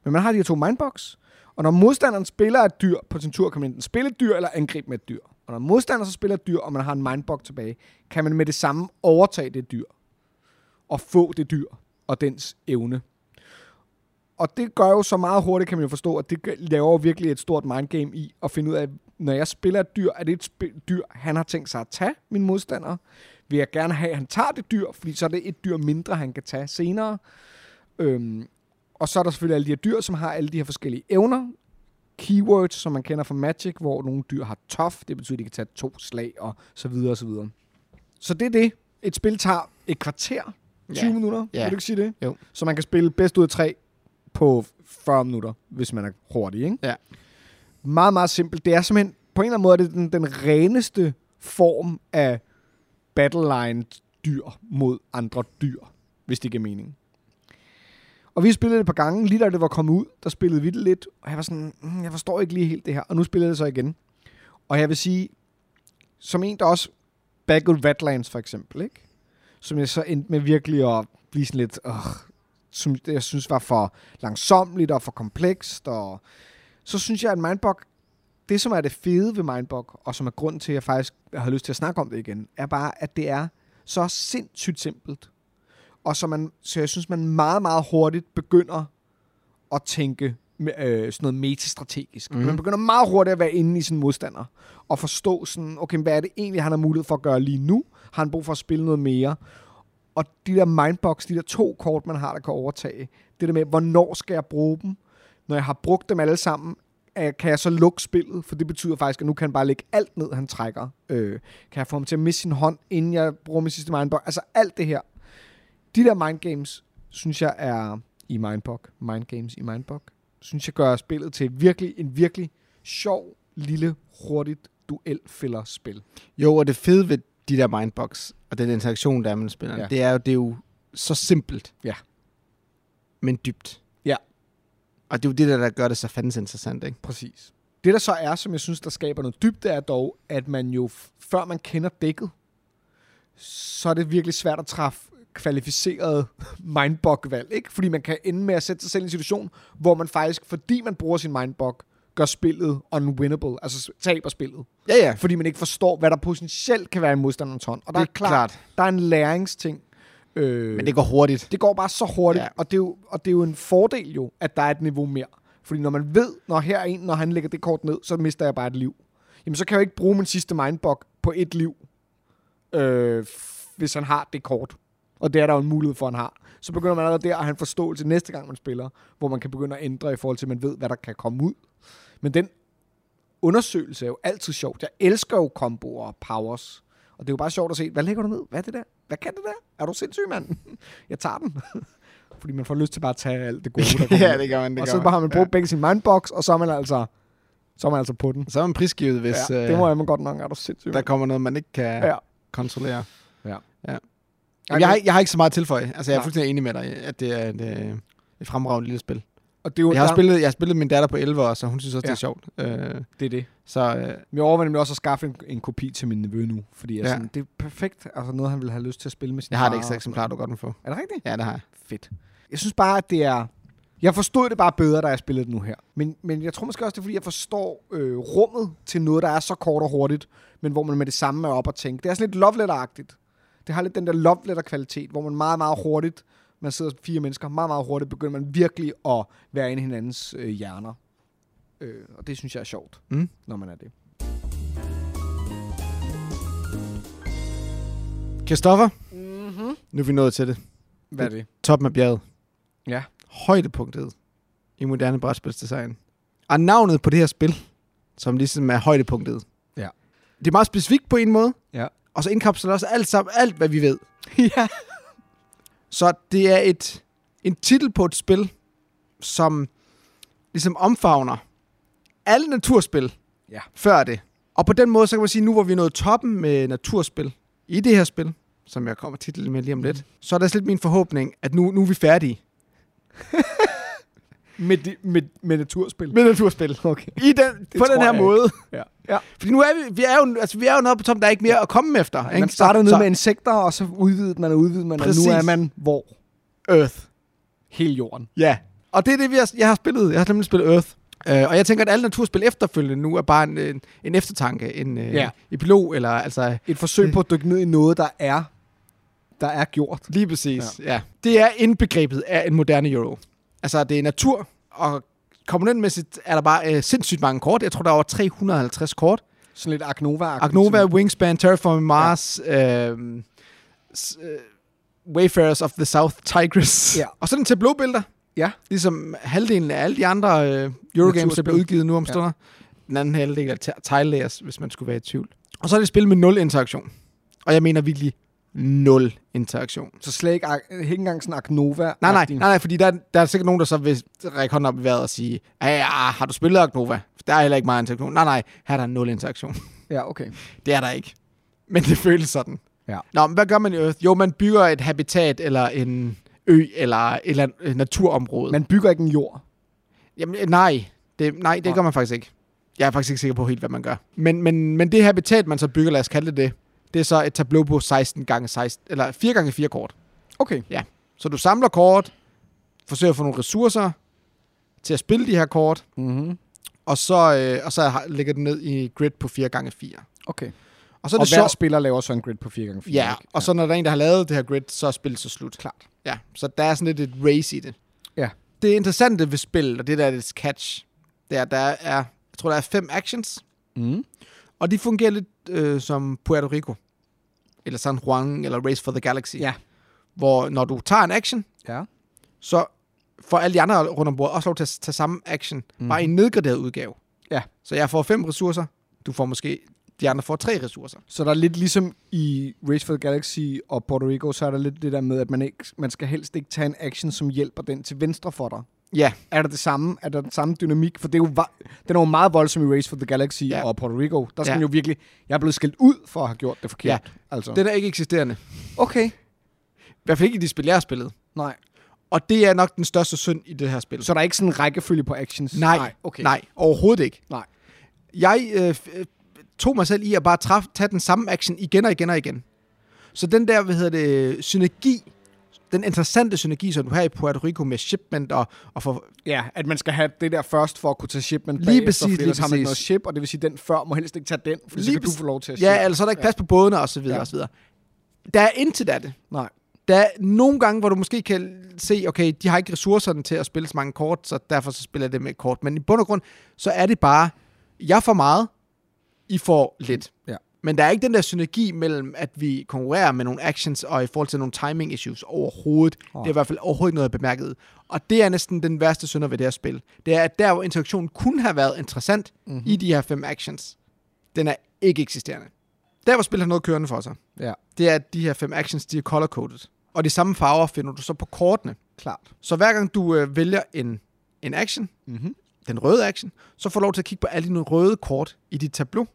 Men man har de her to Mindbox, og når modstanderen spiller et dyr på sin tur, kan man enten spille et dyr eller angribe med et dyr. Og når modstanderen så spiller et dyr, og man har en Mindbox tilbage, kan man med det samme overtage det dyr. Og få det dyr og dens evne. Og det gør jo så meget hurtigt, kan man jo forstå, at det laver virkelig et stort mindgame i at finde ud af, når jeg spiller et dyr, er det et sp- dyr, han har tænkt sig at tage, min modstander? Vil jeg gerne have, at han tager det dyr, fordi så er det et dyr mindre, han kan tage senere. Øhm, og så er der selvfølgelig alle de her dyr, som har alle de her forskellige evner. Keywords, som man kender fra Magic, hvor nogle dyr har tough, det betyder, at de kan tage to slag og så videre og så videre. Så det er det. Et spil tager et kvarter, 20 Ja. minutter, Ja. vil du ikke sige det? Jo. Så man kan spille bedst ud af tre på 40 minutter, hvis man er hurtig, ikke? Ja. Meget, meget simpelt. Det er simpelthen, på en eller anden måde, er det den, den reneste form af battleline dyr mod andre dyr, hvis det giver mening. Og vi spillede det et par gange, lige da det var kommet ud, der spillede vi det lidt, og jeg var sådan, mm, jeg forstår ikke lige helt det her, og nu spiller jeg det så igen. Og jeg vil sige, som en, der også baggede Wetlands for eksempel, ikke? som jeg så endte med virkelig at blive sådan lidt, øh, som jeg synes var for langsomligt og for komplekst, og så synes jeg, at Mindbug, det som er det fede ved Mindbug, og som er grunden til, at jeg faktisk har lyst til at snakke om det igen, er bare, at det er så sindssygt simpelt. Og så, man, så jeg synes, man meget, meget hurtigt begynder at tænke med, øh, sådan noget metastrategisk. Mm. Man begynder meget hurtigt at være inde i sin modstander. Og forstå sådan, okay, hvad er det egentlig, han har mulighed for at gøre lige nu? Har han brug for at spille noget mere? Og de der mindbox, de der to kort, man har, der kan overtage. Det der med, hvornår skal jeg bruge dem? Når jeg har brugt dem alle sammen, kan jeg så lukke spillet? For det betyder faktisk, at nu kan han bare lægge alt ned, han trækker. Øh, kan jeg få ham til at miste sin hånd, inden jeg bruger min sidste mindbox? Altså alt det her. De der mind games, synes jeg er i mindbox. Mind games i mindbox. Synes jeg gør spillet til virkelig, en virkelig sjov, lille, hurtigt duelfiller-spil. Jo, og det fede ved de der mindbox, og den interaktion, der er med spilleren, Ja. det, er jo, det er jo så simpelt. Ja. Men dybt. Ja. Og det er jo det der, der gør det så fandens interessant, ikke? Præcis. Det der så er, som jeg synes, der skaber noget dybde, er dog, at man jo, før man kender dækket, så er det virkelig svært at træffe kvalificeret mindbug-valg, ikke? Fordi man kan ende med at sætte sig selv i en situation, hvor man faktisk, fordi man bruger sin mindbug, gør spillet unwinnable, altså taber spillet. Ja, ja. Fordi man ikke forstår, hvad der potentielt kan være i modstanderens hånd. Og der Det er, er klart, klart. der er en læringsting. Øh, Men det går hurtigt. det går bare så hurtigt, ja. Og, det er jo, og det er jo en fordel jo, at der er et niveau mere. Fordi når man ved, når her er en, når han lægger det kort ned, så mister jeg bare et liv. Jamen så kan jeg jo ikke bruge min sidste mindbug på et liv, øh, hvis han har det kort. Og det er der jo en mulighed for, han har. Så begynder man allerede der at have en forståelse næste gang, man spiller, hvor man kan begynde at ændre i forhold til, at man ved, hvad der kan komme ud. Men den undersøgelse er jo altid sjovt. Jeg elsker jo komboer og powers. Og det er jo bare sjovt at se, hvad lægger du ned? Hvad er det der? Hvad kan det der? Er du sindssyg, mand? Jeg tager den. Fordi man får lyst til bare at tage alt det gode, der kommer ja, det gør man. Det Og så bare har man brugt begge sin mindbox, og så er man altså, så er man altså på den. Så er man prisgivet, hvis ja, ja, det må jeg man godt nok, er du sindssyg. der kommer noget, man ikke kan Ja. ja. kontrollere. Ja. ja. Jamen, jeg, har, ikke- jeg har ikke så meget at tilføje. Altså, jeg er Nej. fuldstændig enig med dig, at det er et, øh, et fremragende lille spil. Og det er jo Jeg har, der- spillet, jeg har spillet min datter på 11 år, så hun synes også, Ja. det er sjovt. Øh, Det er det. så øh, jeg overvejer nemlig også at skaffe en, en kopi til min nevø nu, fordi jeg Ja. sådan, det er perfekt. Altså noget, han vil have lyst til at spille med sin jeg har far et ekstra eksemplar, du godt må få. Er det rigtigt? Ja, det har jeg. Fedt. Jeg synes bare, at det er... Jeg forstod det bare bedre, da jeg spillede det nu her. Men, men jeg tror måske også, det er, fordi jeg forstår øh, rummet til noget, der er så kort og hurtigt, men hvor man med det samme er op og tænke. Det er sådan lidt love letter-agtigt. Det har lidt den der love letter-kvalitet, hvor man meget, meget hurtigt, man sidder fire mennesker, meget, meget hurtigt begynder man virkelig at være inde i hinandens øh, hjerner. Øh, og det synes jeg er sjovt, Mm. når man er det. Christoffer, Mm-hmm. nu er vi nået til det. Hvad er det? Toppen af bjerget. Ja. Højdepunktet i moderne brætspilsdesign. Og navnet på det her spil, som ligesom er højdepunktet. Ja. Det er meget specifikt på en måde, Ja. og så indkapsler også alt, sammen, alt, hvad vi ved. ja. Så det er et, en titel på et spil, som ligesom omfavner alle naturspil Ja. før det. Og på den måde, så kan man sige, nu hvor vi er nået toppen med naturspil i det her spil, som jeg kommer titlen med lige om lidt, så er der lidt min forhåbning, at nu, nu er vi færdige Med, de, med, med naturspil. med naturspil. Okay. I den, på tror den her måde. Ja. ja. Fordi nu er vi, vi er jo, altså, vi er jo nået på toppen, der er ikke mere at komme efter. Man ikke? startede ned med insekter, og så udvidede man og udvidede man, Præcis. og nu er man hvor? Earth. Hele jorden. Ja. Og det er det, vi har, jeg har spillet. Jeg har nemlig spillet Earth. Uh, og jeg tænker, at alle naturspil efterfølgende nu er bare en, en, en eftertanke, en Ja. ja. epilog, eller altså Et forsøg på at dykke ned i noget, der er, der er gjort. lige præcis. Ja. ja. Det er indbegrebet af en moderne euro. Altså, det er natur, og komponentmæssigt er der bare uh, sindssygt mange kort. Jeg tror, der er over 350 kort. Sådan lidt Agnova. Agnova, Wingspan, Terraforming Mars, ja. s- øh, Wayfarers of the South Tigris. Ja. Og så den tableaubilleder. Ja. Ligesom halvdelen af alle de andre øh, Eurogames, der bliver udgivet nu om Ja. stunder. Den anden halvdel er ti- tile layers, hvis man skulle være i tvivl. Og så er det et spil med nul interaktion. Og jeg mener virkelig nul interaktion. Så slet ikke, ikke engang sådan Agnova. Nej, nej, nej, nej, fordi der, der er sikkert nogen, der så vil række hånden op i vejret og sige, ja, har du spillet Agnova? Der er heller ikke meget interaktion. Nej, nej, her er der nul interaktion. Ja, okay. Det er der ikke. Men det føles sådan. Ja. Nå, men hvad gør man i Earth? Jo, man bygger et habitat, eller en ø, eller et eller andet naturområde. Man bygger ikke en jord. Jamen, øh, nej. Det, nej, det Nå. gør man faktisk ikke. Jeg er faktisk ikke sikker på helt, hvad man gør. Men, men, men det habitat, man så bygger, lad os kalde det det, det er så et tableau på 16 gange 16, eller 4 gange 4 kort. Okay. Så du samler kort, forsøger at få nogle ressourcer til at spille de her kort, Mm-hmm. og så, øh, og så lægger den ned i grid på 4 gange 4 Okay. Og så er og det hver sjovt. spiller laver så en grid på 4x4. Ja, ikke? og så når der er en, der har lavet det her grid, så er spillet så slut. Klart. Ja, så der er sådan lidt et race i det. Ja. Det interessante ved spillet, og det der er det catch, det er, der er, jeg tror, der er fem actions, Mm. og de fungerer lidt øh, som Puerto Rico, eller San Juan, eller Race for the Galaxy. Ja. Hvor når du tager en action, Ja. så får alle de andre rundt om bordet også lov til at tage samme action, mm. bare i en nedgraderet udgave. Ja. Så jeg får fem ressourcer, du får måske de andre får tre ressourcer. Så der er lidt ligesom i Race for the Galaxy og Puerto Rico, så er der lidt det der med, at man, ikke, man skal helst ikke tage en action, som hjælper den til venstre for dig. Ja, Er der det samme? Er der den samme dynamik? For det er jo, den er jo meget voldsom i Race for the Galaxy Ja. og Puerto Rico. Der skal Ja. jo virkelig... Jeg er blevet skældt ud for at have gjort det forkert. Ja. Altså. den er ikke eksisterende. Okay. I hvert fald ikke i de spil, jeg har spillet. Nej. Og det er nok den største synd i det her spil. Så der er ikke sådan en rækkefølge på actions? nej, Nej, okay. nej, overhovedet ikke. Nej. Jeg øh, øh, tog mig selv i at bare træffe, tage den samme action igen og igen og igen. Så den der, hvad hedder det, synergi, den interessante synergi, som du har i Puerto Rico med shipment og, og for, Ja, at man skal have det der først for at kunne tage shipment Lige bagefter, præcis, fordi lige ellers har man noget ship, og det vil sige, at den før må helst ikke tage den, for så kan du få lov til at ja, ship. altså så er der ikke plads på bådene og så videre Ja. og så videre. Der er intet af det. Nej. Der er nogle gange, hvor du måske kan se, okay, de har ikke ressourcerne til at spille så mange kort, så derfor så spiller det med et kort. Men i bund og grund, så er det bare, jeg får meget, I får lidt. Ja. Men der er ikke den der synergi mellem, at vi konkurrerer med nogle actions, og i forhold til nogle timing issues overhovedet. Oh. Det er i hvert fald overhovedet ikke noget, jeg bemærket. Og det er næsten den værste synder ved det her spil. Det er, at der, hvor interaktionen kunne have været interessant Mhm. mm-hmm. i de her fem actions, den er ikke eksisterende. Der, hvor spillet har noget kørende for sig, Ja, det er, at de her fem actions, de er color-coded. Og de samme farver finder du så på kortene. klart. Så hver gang du øh, vælger en, en action, Mm-hmm. den røde action, så får du lov til at kigge på alle dine røde kort i dit tableau,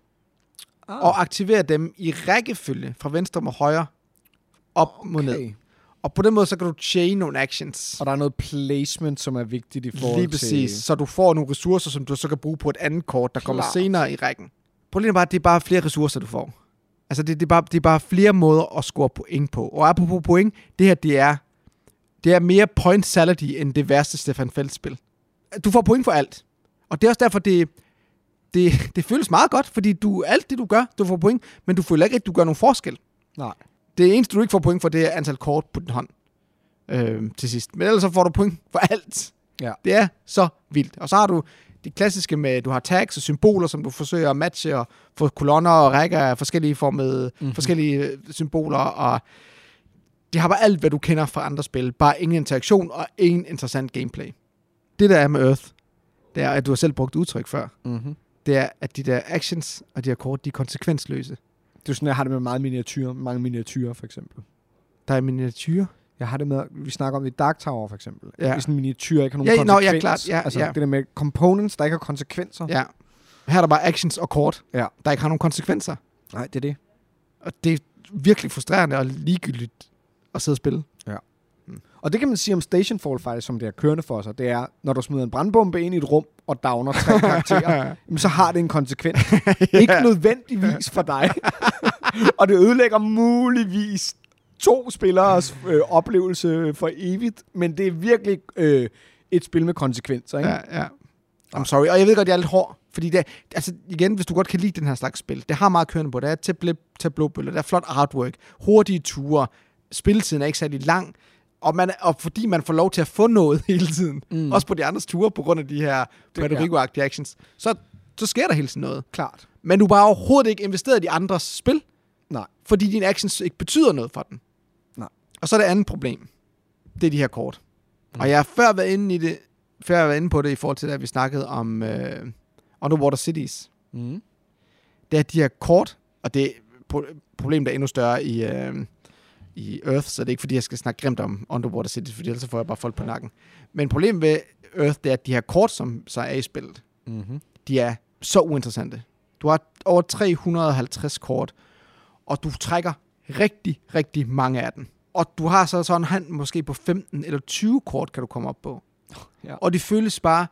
Ah, og aktivere dem i rækkefølge fra venstre mod højre, op okay. mod ned. Og på den måde, så kan du chain nogle actions. Og der er noget placement, som er vigtigt i forhold Lige præcis. til... Så du får nogle ressourcer, som du så kan bruge på et andet kort, der kommer Klart. senere i rækken. Problemet er bare, at det er bare flere ressourcer, du får. Altså, det, det, er bare, det er bare flere måder at score point på. Og apropos point, det her, det er, det er mere point salady, end det værste Stefan Feldt-spil. Du får point for alt. Og det er også derfor, det, det, det føles meget godt, fordi du, alt det, du gør, du får point, men du føler ikke, at du gør nogen forskel. Nej. Det eneste, du ikke får point for, det er antal kort på din hånd øh, til sidst. Men ellers så får du point for alt. Ja. Det er så vildt. Og så har du det klassiske med, du har tags og symboler, som du forsøger at matche, og få kolonner og rækker af forskellige formede, Mhm. mm-hmm. forskellige øh, symboler, og de har bare alt, hvad du kender fra andre spil. Bare ingen interaktion og ingen interessant gameplay. Det der er med Earth, det er, at du har selv brugt udtryk før, Mm-hmm. Det er, at de der actions og de her kort, de er konsekvensløse. Det er sådan, jeg har det med meget miniatyrer. Mange miniatyrer, for eksempel. Der er miniatyr. Jeg har det med, vi snakker om det i Dark Tower, for eksempel. Ja. Hvis en miniatyr ikke har Ja, nogen nå, ja, konsekvens. klart. Ja, altså, ja. det der med components, der ikke har konsekvenser. Ja. Her er der bare actions og kort, Ja. der ikke har nogen konsekvenser. Nej, det er det. Og det er virkelig frustrerende og ligegyldigt at sidde og spille. Og det kan man sige om Stationfall faktisk, som det er kørende for sig. Det er, når du smider en brandbombe ind i et rum og downer tre karakterer, jamen, så har det en konsekvens. Ikke nødvendigvis for dig. og det ødelægger muligvis to spilleres øh, oplevelse for evigt, men det er virkelig øh, et spil med konsekvenser. Ikke? Ja, ja. I'm sorry. Og jeg ved godt, jeg er lidt hård. Fordi det, altså igen, hvis du godt kan lide den her slags spil, det har meget kørende på. Der er tableaubilleder, der er flot artwork, hurtige ture, spilletiden er ikke særlig lang, og, man, og fordi man får lov til at få noget hele tiden, Mm. også på de andres ture, på grund af de her Puerto. Rico-agtige actions, så, så sker der hele tiden noget. Klart. Men du er bare overhovedet ikke investeret i de andres spil, Nej. fordi dine actions ikke betyder noget for den. Nej. Og så er det andet problem. Det er de her kort. Mm. Og jeg har før været inde i det, før jeg har været inde på det i forhold til, da vi snakkede om øh, Underwater Cities. Mm. Det er de her kort, og det pro- problemet er endnu større i, øh, i Earth, så det er ikke fordi, jeg skal snakke grimt om Underwater Cities, for ellers får jeg bare folk på nakken. Men problemet ved Earth, det er, at de her kort, som så er i spillet, Mm-hmm. de er så uinteressante. Du har over 350 kort, og du trækker rigtig, rigtig mange af dem. Og du har så sådan en hand måske på 15 eller 20 kort, kan du komme op på. Ja. Og det føles bare...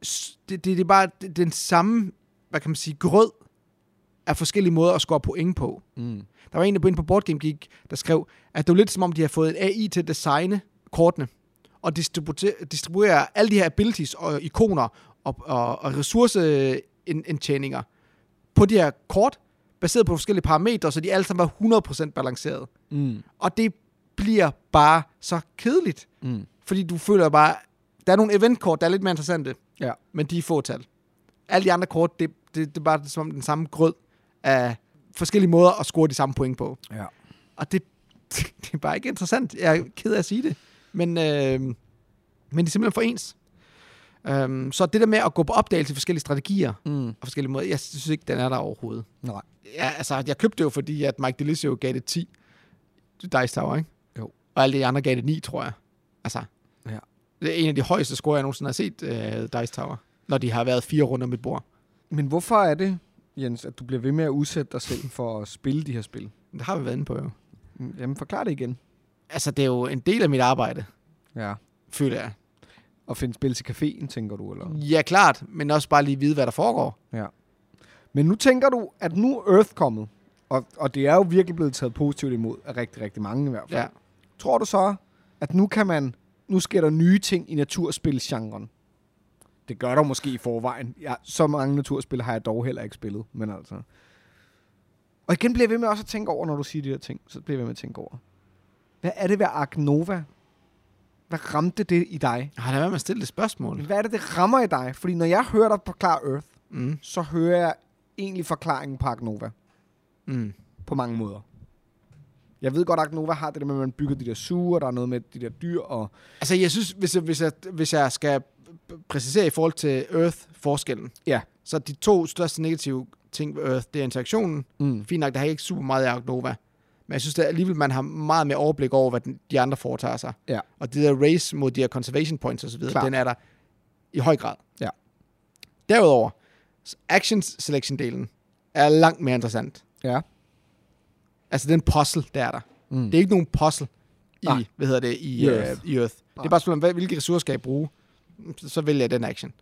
Det, det, det er bare den samme, hvad kan man sige, grød af forskellige måder at score point på. Mm. Der var en, der på inde på Board Game Geek, der skrev, at det var lidt som om, de har fået en AI til at designe kortene, og distribuere, distribuere alle de her abilities og ikoner og, og, og ressourceindtjeninger på de her kort, baseret på forskellige parametre, så de alle sammen var 100% balanceret. Mm. Og det bliver bare så kedeligt, Mm. fordi du føler bare, der er nogle eventkort, der er lidt mere interessante, Ja. men de er fåtal. Alle de andre kort, det, det, det er bare som den samme grød af forskellige måder at score de samme point på. Ja. Og det, det er bare ikke interessant. Jeg er ked af at sige det. Men, øh, men det er simpelthen for ens. Øhm, så det der med at gå på opdagelse i forskellige strategier Mm. og forskellige måder, jeg synes ikke, den er der overhovedet. Nej. Ja, altså, jeg købte det jo, fordi at Mike Delisio gav det 10 Dice Tower, ikke? Jo. Og alle de andre gav det 9, tror jeg. Altså, Ja. det er en af de højeste score, jeg nogensinde har set uh, Dice Tower, når de har været fire runder med et bord. Men hvorfor er det, Jens, at du bliver ved med at udsætte dig selv for at spille de her spil? Det har vi været inde på, jo. Mm, Jamen, forklar det igen. Altså, det er jo en del af mit arbejde, Ja. føler jeg. Og finde spil til caféen, tænker du, eller? Ja, klart, men også bare lige vide, hvad der foregår. Men nu tænker du, at nu er Earth kommet, og, og det er jo virkelig blevet taget positivt imod af rigtig, rigtig mange i hvert fald. Ja. Tror du så, at nu kan man, nu sker der nye ting i naturspilsgenren? Det gør der måske i forvejen. Ja, så mange naturspil har jeg dog heller ikke spillet, men altså... Og igen bliver jeg ved med også at tænke over, når du siger de her ting, så bliver jeg ved med at tænke over. Hvad er det ved Ark Nova? Hvad ramte det i dig? Har der været med at stille det spørgsmål? Hvad er det, det rammer i dig? Fordi når jeg hører dig forklare Earth, Mm. så hører jeg egentlig forklaringen på Ark Nova Mm. på mange måder. Jeg ved godt, at Nova har det der med, at man bygger de der suger, der er noget med de der dyr, og Altså, jeg synes, hvis jeg, hvis jeg, hvis jeg skal præcisere i forhold til Earth-forskellen, Ja. så de to største negative ting ved Earth, det er interaktionen. mm. Fint nok, der har ikke super meget Ark Nova. Men jeg synes det er alligevel, man har meget mere overblik over, hvad de andre foretager sig. Ja. Og det der race mod de her conservation points osv., den er der i høj grad. Ja. Derudover, action selection-delen er langt mere interessant. Ja. Altså den puzzle, der er der. Mm. Det er ikke nogen puzzle i, Nej. hvad hedder det, i, I uh, Earth. i Earth. Det Nej. er bare spørgsmålet, hvilke ressourcer skal jeg bruge? Så, vælger jeg den action.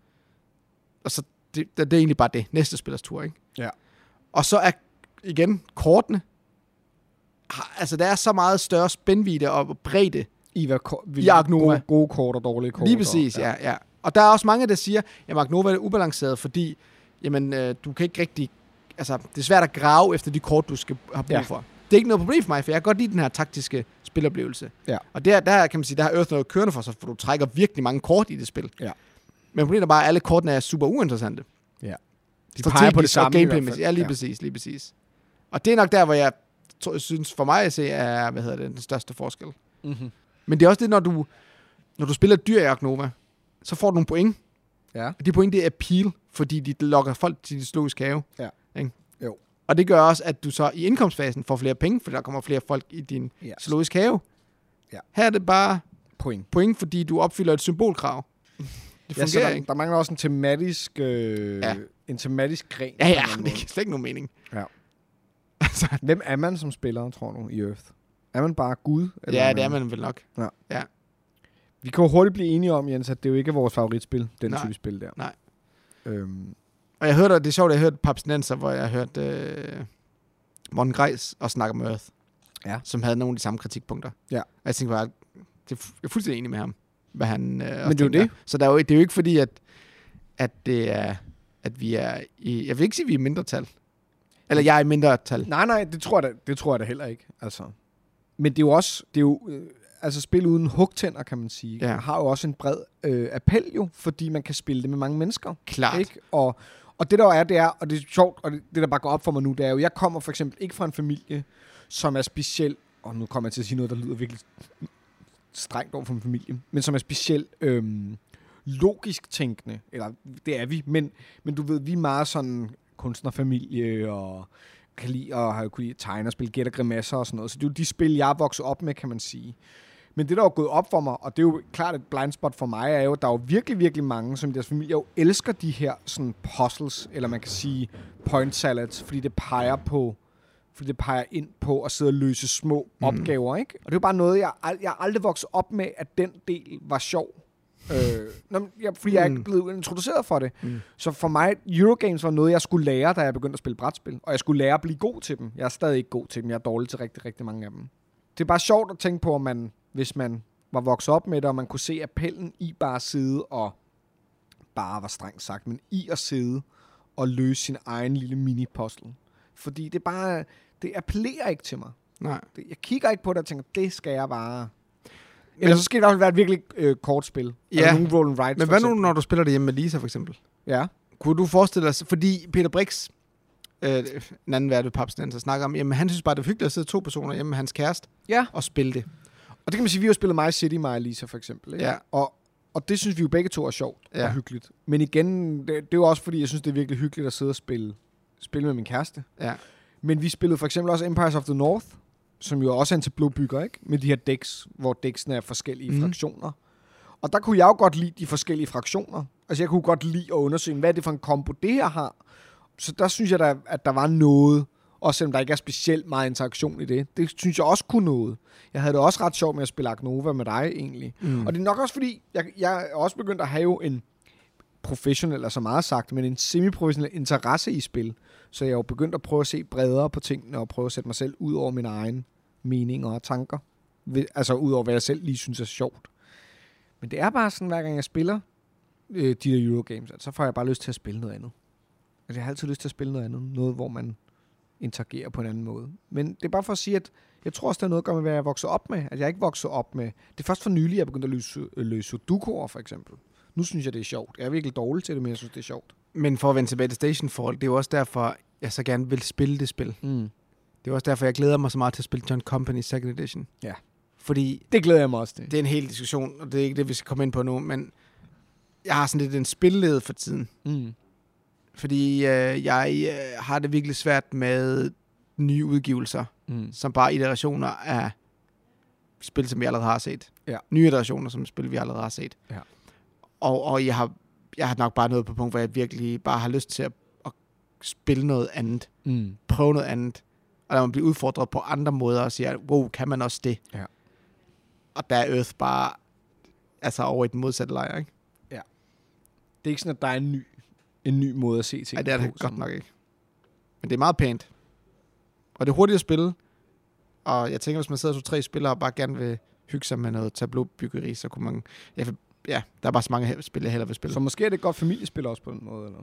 Og så, det, det, er egentlig bare det. Næste spillers tur, ikke? Ja. Og så er, igen, kortene. Altså, der er så meget større spændvidde og bredde. I hvad ko- I. Gode, gode kort og dårlige kort. Lige præcis, og, ja. ja. Og der er også mange, der siger, at Mark Nova er ubalanceret, fordi jamen, øh, du kan ikke rigtig... Altså, det er svært at grave efter de kort, du skal have brug Ja. for. Det er ikke noget problem for mig, for jeg kan godt lide den her taktiske spiloplevelse. Ja. Og der, der kan man sige, der har Earth noget kørende for sig, for du trækker virkelig mange kort i det spil. Ja. Men problemet er bare, at alle kortene er super uinteressante. De peger på det og samme hvert gameplay. Ja, lige ja. præcis, lige præcis. Og det er nok der, hvor jeg tror, synes for mig at se, er, hvad hedder det, den største forskel. Mm-hmm. Men det er også det, når du, når du spiller dyr i Ark Nova, så får du nogle point. Ja. Og de point, det er appeal, fordi de lokker folk til de zoologiske have. Ja. Ikke? Og det gør også, at du så i indkomstfasen får flere penge, fordi der kommer flere folk i din Ja. zoologiske have. Ja. Her er det bare Point. point, fordi du opfylder et symbolkrav. Det Ja, fungerer der, ikke. der mangler også en tematisk, øh, Ja. en tematisk gren. Ja, ja, det giver slet ikke nogen mening. Ja. altså, Hvem er man som spiller, tror du, i Earth? Er man bare Gud? Eller ja, det er man vel nok. Vi kan jo hurtigt blive enige om, Jens, at det jo ikke er vores favoritspil, den Nej. type spil der. Nej. Øhm, Og jeg hørte, det er sjovt, at jeg hørte Papsnenser, hvor jeg hørte øh, Morten Grejs og snakke om Earth. Ja. Som havde nogle af de samme kritikpunkter. Ja. Og jeg tænkte bare, det er jeg er fuldstændig enig med ham. Hvad han, øh, også det er jo det. Så der er jo, det er jo ikke fordi, at, at det er, at vi er i, jeg vil ikke sige, at vi er i mindretal. Eller jeg er i mindretal. nej, nej, det tror, jeg da, det tror jeg da heller ikke. Altså. Men det er jo også, det er jo, øh, altså spil uden hugtænder, kan man sige, Ja. har jo også en bred øh, appel jo, fordi man kan spille det med mange mennesker. Klart. Ikke? Og, og det der er, det er, og det er sjovt, og det, det der bare går op for mig nu, det er jo, jeg kommer for eksempel ikke fra en familie, som er speciel, og nu kommer jeg til at sige noget, der lyder virkelig strengt over for min familie, men som er specielt øhm, logisk tænkende, eller det er vi, men, men du ved, vi er meget sådan kunstnerfamilie, og kan lide at have kunne lide at tegne og spille gæt og grimasser og sådan noget, så det er jo de spil, jeg er vokset op med, kan man sige. Men det, der er gået op for mig, og det er jo klart et blind spot for mig, er jo, at der er jo virkelig, virkelig mange, som i deres familie jo elsker de her sådan puzzles, eller man kan sige point salads, fordi det peger på fordi det peger ind på at sidde og løse små mm. opgaver, ikke? Og det er jo bare noget, jeg, ald- jeg aldrig vokset op med, at den del var sjov. øh, nå, men jeg, fordi mm. jeg er Mm. ikke blevet introduceret for det. Mm. Så for mig, Eurogames var noget, jeg skulle lære, da jeg begyndte at spille brætspil. Og jeg skulle lære at blive god til dem. Jeg er stadig ikke god til dem. Jeg er dårlig til rigtig, rigtig mange af dem. Det er bare sjovt at tænke på, at man, hvis man var vokset op med det, og man kunne se appellen i bare sidde og, bare var strengt sagt, men i at sidde og løse sin egen lille mini-puzzle. Fordi det bare, det appellerer ikke til mig. Nej. Jeg kigger ikke på det og tænker, det skal jeg bare... Eller så skal det i hvert fald være et virkelig øh, kort spil. Ja. Eller nogle roll and writes, Men hvad nu, når du spiller det hjemme med Lisa, for eksempel? Ja. Kunne du forestille dig, fordi Peter Brix, øh, en anden ved Papsnenser, snakker om, jamen han synes bare, det er hyggeligt at sidde to personer hjemme med hans kæreste Ja. og spille det. Og det kan man sige, vi har jo spillet My City, og Lisa for eksempel. Ikke? Ja. Og, Og det synes vi jo begge to er sjovt ja. Og hyggeligt. Men igen, det, det er jo også fordi, jeg synes, det er virkelig hyggeligt at sidde og spille, spille med min kæreste. Ja. Men vi spillede for eksempel også Empires of the North, som jo også er en tableaubygger, ikke? Med de her decks, hvor decksene er forskellige mm. fraktioner. Og der kunne jeg jo godt lide de forskellige fraktioner. Altså jeg kunne godt lide at undersøge, hvad er det for en kombo, det her har. Så der synes jeg, da, at der var noget, også selvom der ikke er specielt meget interaktion i det. Det synes jeg også kunne noget. Jeg havde det også ret sjovt med at spille Agnova med dig, egentlig. Mm. Og det er nok også fordi, jeg, jeg er også begyndt at have en professionel, altså meget sagt, men en semi-professionel interesse i spil. Så jeg er jo begyndt at prøve at se bredere på tingene, og prøve at sætte mig selv ud over mine egne meninger og tanker. Altså ud over, hvad jeg selv lige synes er sjovt. Men det er bare sådan, hver gang jeg spiller øh, de der Eurogames, at så får jeg bare lyst til at spille noget andet. Altså jeg har altid lyst til at spille noget andet. Noget, hvor man interagerer på en anden måde. Men det er bare for at sige, at jeg tror også, der er noget at gøre med, hvad jeg vokset op med. At jeg ikke vokset op med... Det er først for nylig, jeg er begyndt at løse, løse sudokuer, for eksempel. Nu synes jeg, det er sjovt. Jeg er virkelig dårlig til det, men jeg synes, det er sjovt. Men for at vende tilbage til Stationfall, det er jo også derfor, jeg så gerne vil spille det spil. Mm. Det er også derfor, jeg glæder mig så meget til at spille John Company Second Edition. Ja. Fordi Det glæder jeg mig også til. det er en hel diskussion, og det er ikke det, vi skal komme ind på nu, men jeg har sådan lidt en spilled for tiden. Mm. Fordi øh, jeg øh, har det virkelig svært med nye udgivelser, Mm. som bare iterationer af spil, som vi allerede har set. Ja. Nye iterationer, som spil, vi allerede har set. Ja. Og, og jeg, har, jeg har nok bare nået på punkt, hvor jeg virkelig bare har lyst til at, at spille noget andet. Mm. Prøve noget andet. Og lad mig blive udfordret på andre måder og sige, wow, kan man også det? Ja. Og der er Earth bare altså over i den modsatte lejr, ikke? Det er ikke sådan, at der er en ny, en ny måde at se ting Nej, det er på. det godt som- nok ikke. Men det er meget pænt. Og det er hurtigt at spille. Og jeg tænker, hvis man sidder to tre spillere og bare gerne vil hygge sig med noget tableaubyggeri, så kunne man... Ja, ja der er bare så mange spil, jeg hellere vil spille. Så måske er det et godt familiespil også på den måde, eller?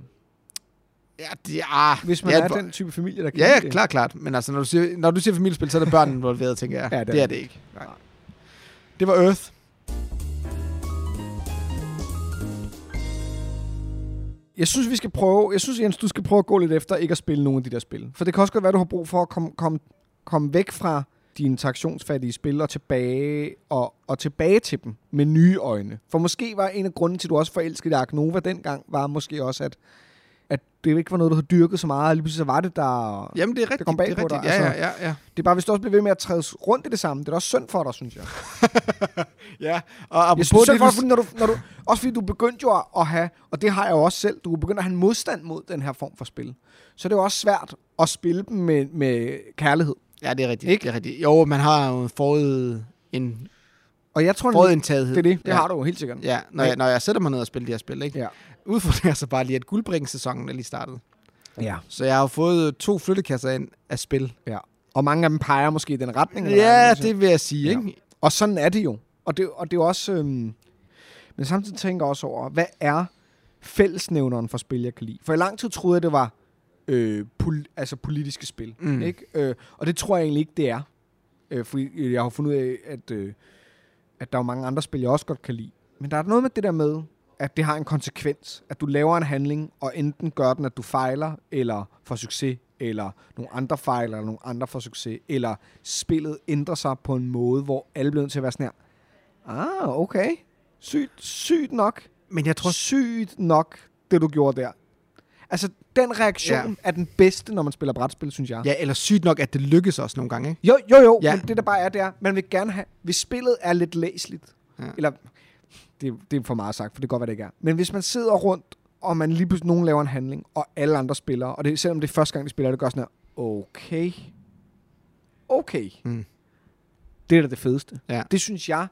ja, det er... Hvis man ja, er den type familie, der kan Ja, ja, det. klart, klart. Men altså, når du siger, når du siger familiespil, så er der børn involveret, tænker jeg. Ja, det er det er det. det ikke. Nej. Det var Earth. Jeg synes, vi skal prøve... Jeg synes, Jens, du skal prøve at gå lidt efter ikke at spille nogle af de der spil. For det kan også godt være, du har brug for at komme, komme, komme væk fra de interaktionsfattige spil og tilbage, og, og tilbage til dem med nye øjne. For måske var en af grunden til, at du også forelskede Ark Nova dengang, var måske også, at, at det ikke var noget, du havde dyrket så meget, og lige pludselig så var det der... Jamen, det er rigtigt. kom bag det er på rigtigt. dig, Ja, altså. ja, ja, ja. Det er bare, hvis du også bliver ved med at træde rundt i det samme, det er da også synd for dig, synes jeg. Ja, og Jeg apropos synes, det, for, fordi når du, når du, også fordi du begyndte jo at- have, og det har jeg jo også selv, du er begyndt at have en modstand mod den her form for spil. Så det er jo også svært at spille dem med, med kærlighed. Ja, det er rigtigt. Ikke? Det er rigtigt. Jo, man har jo forud en Og jeg tror, forudindtagethed. det er det. Det ja. har du jo helt sikkert. Ja, når jeg, når jeg sætter mig ned og spiller de her spil, ikke? Ja. Udfordringen er så bare lige, at guldbringssæsonen er lige startet. ja. Så jeg har fået to flyttekasser ind af spil. ja. Og mange af dem peger måske i den retning. eller Ja, hvad, det vil jeg sige, Ja. ikke? Og sådan er det jo. Og det, og det er jo også... Øhm, men samtidig tænker jeg også over, hvad er fællesnævneren for spil, jeg kan lide? For i lang tid troede jeg, det var øh, pol- altså politiske spil. Mm. Ikke? Øh, og det tror jeg egentlig ikke, det er. Øh, fordi jeg har fundet ud af, at, øh, at der er mange andre spil, jeg også godt kan lide. Men der er noget med det der med, at det har en konsekvens. At du laver en handling, og enten gør den, at du fejler, eller får succes, eller nogle andre fejler, eller nogle andre får succes, eller spillet ændrer sig på en måde, hvor alle bliver nødt til at være sådan her. Ah, okay. Sygt, sygt nok. Men jeg tror... Sygt nok, det du gjorde der. Altså, den reaktion Ja. er den bedste, når man spiller brætspil, synes jeg. Ja, eller sygt nok, at det lykkes også nogle gange, ikke? Jo, jo, jo, Ja. men det der bare er, det er, man vil gerne have, hvis spillet er lidt læsligt, ja. eller, det, det er for meget sagt, for det kan godt være, det ikke er, men hvis man sidder rundt, og man lige pludselig, nogen laver en handling, og alle andre spiller, og det, selvom det er første gang, de spiller, det gør sådan her, okay, okay, Mm. det er da det fedeste. Ja. Det synes jeg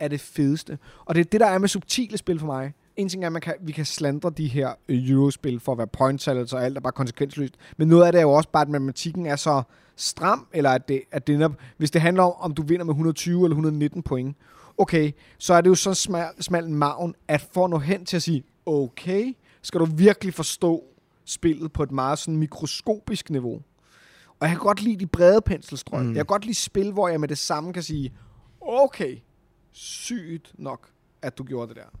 er det fedeste. Og det er det, der er med subtile spil for mig. En ting er, at man kan, vi kan slandre de her øh, Eurospil for at være point og alt er bare konsekvensløst. Men noget af det er jo også bare, at matematikken er så stram, eller at det, at det netop, hvis det handler om, om du vinder med 120 eller 119 point, okay, så er det jo så smal, smal en maven, at for at nå hen til at sige, okay, skal du virkelig forstå spillet på et meget sådan mikroskopisk niveau. Og jeg kan godt lide de brede penselstrøg. Mm. Jeg kan godt lide spil, hvor jeg med det samme kan sige, okay, sygt nok, at du gjorde det der.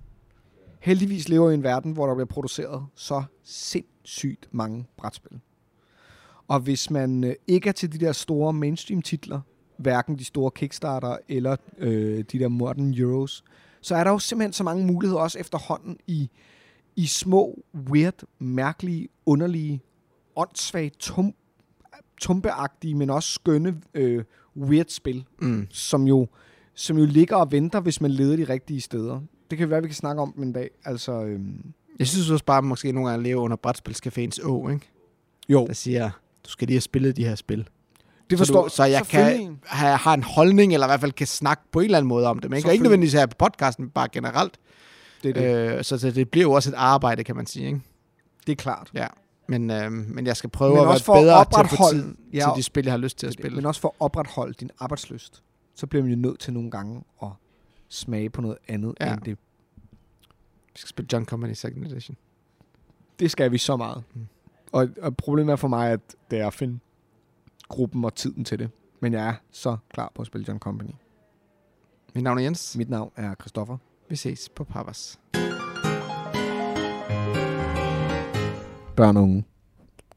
Heldigvis lever vi i en verden, hvor der bliver produceret så sindssygt mange brætspil. Og hvis man øh, ikke er til de der store mainstream titler, hverken de store Kickstarter eller øh, de der Modern Euros, så er der jo simpelthen så mange muligheder også efterhånden i, i små, weird, mærkelige, underlige, åndssvage, tum, tumpeagtige, men også skønne, øh, weird spil, Mm. som jo, som jo ligger og venter, hvis man leder de rigtige steder. Det kan være, vi kan snakke om dem en dag. Altså, øhm, Jeg synes også bare, måske nogle gange lever under Brætspilscaféens å, ikke? jo, Der siger, du skal lige have spillet de her spil. Det så, forstår du, så jeg kan have, har en holdning, eller i hvert fald kan snakke på en eller anden måde om dem. Ikke? Og ikke Selvfølgelig. nødvendigvis her på podcasten, men bare generelt. Det det. Øh, så, så det bliver jo også et arbejde, kan man sige. Ikke? det er klart. Ja. Men, øh, men jeg skal prøve Men at for være at bedre til at få opretholde- tid Ja, til de spil, jeg har lyst til at Det det. spille. Men også for at opretholde din arbejdsløst, så bliver man jo nødt til nogle gange at smage på noget andet Ja. end det. Vi skal spille John Company Second Edition. Det skal vi så meget. Mm. Og, og problemet er for mig, at det er at finde gruppen og tiden til det. Men jeg er så klar på at spille John Company. Mit navn er Jens. Mit navn er Christoffer. Vi ses på Papas. Børn og unge.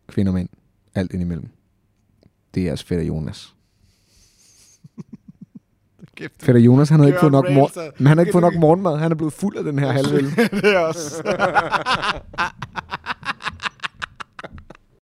Kvinder og mænd. Alt indimellem. Det er jeres fætter Jonas. Kæft, Fætter Jonas, han havde ikke fået nok, mor- men han har ikke fået nok morgenmad. Han er blevet fuld af den her halvøl. det er også.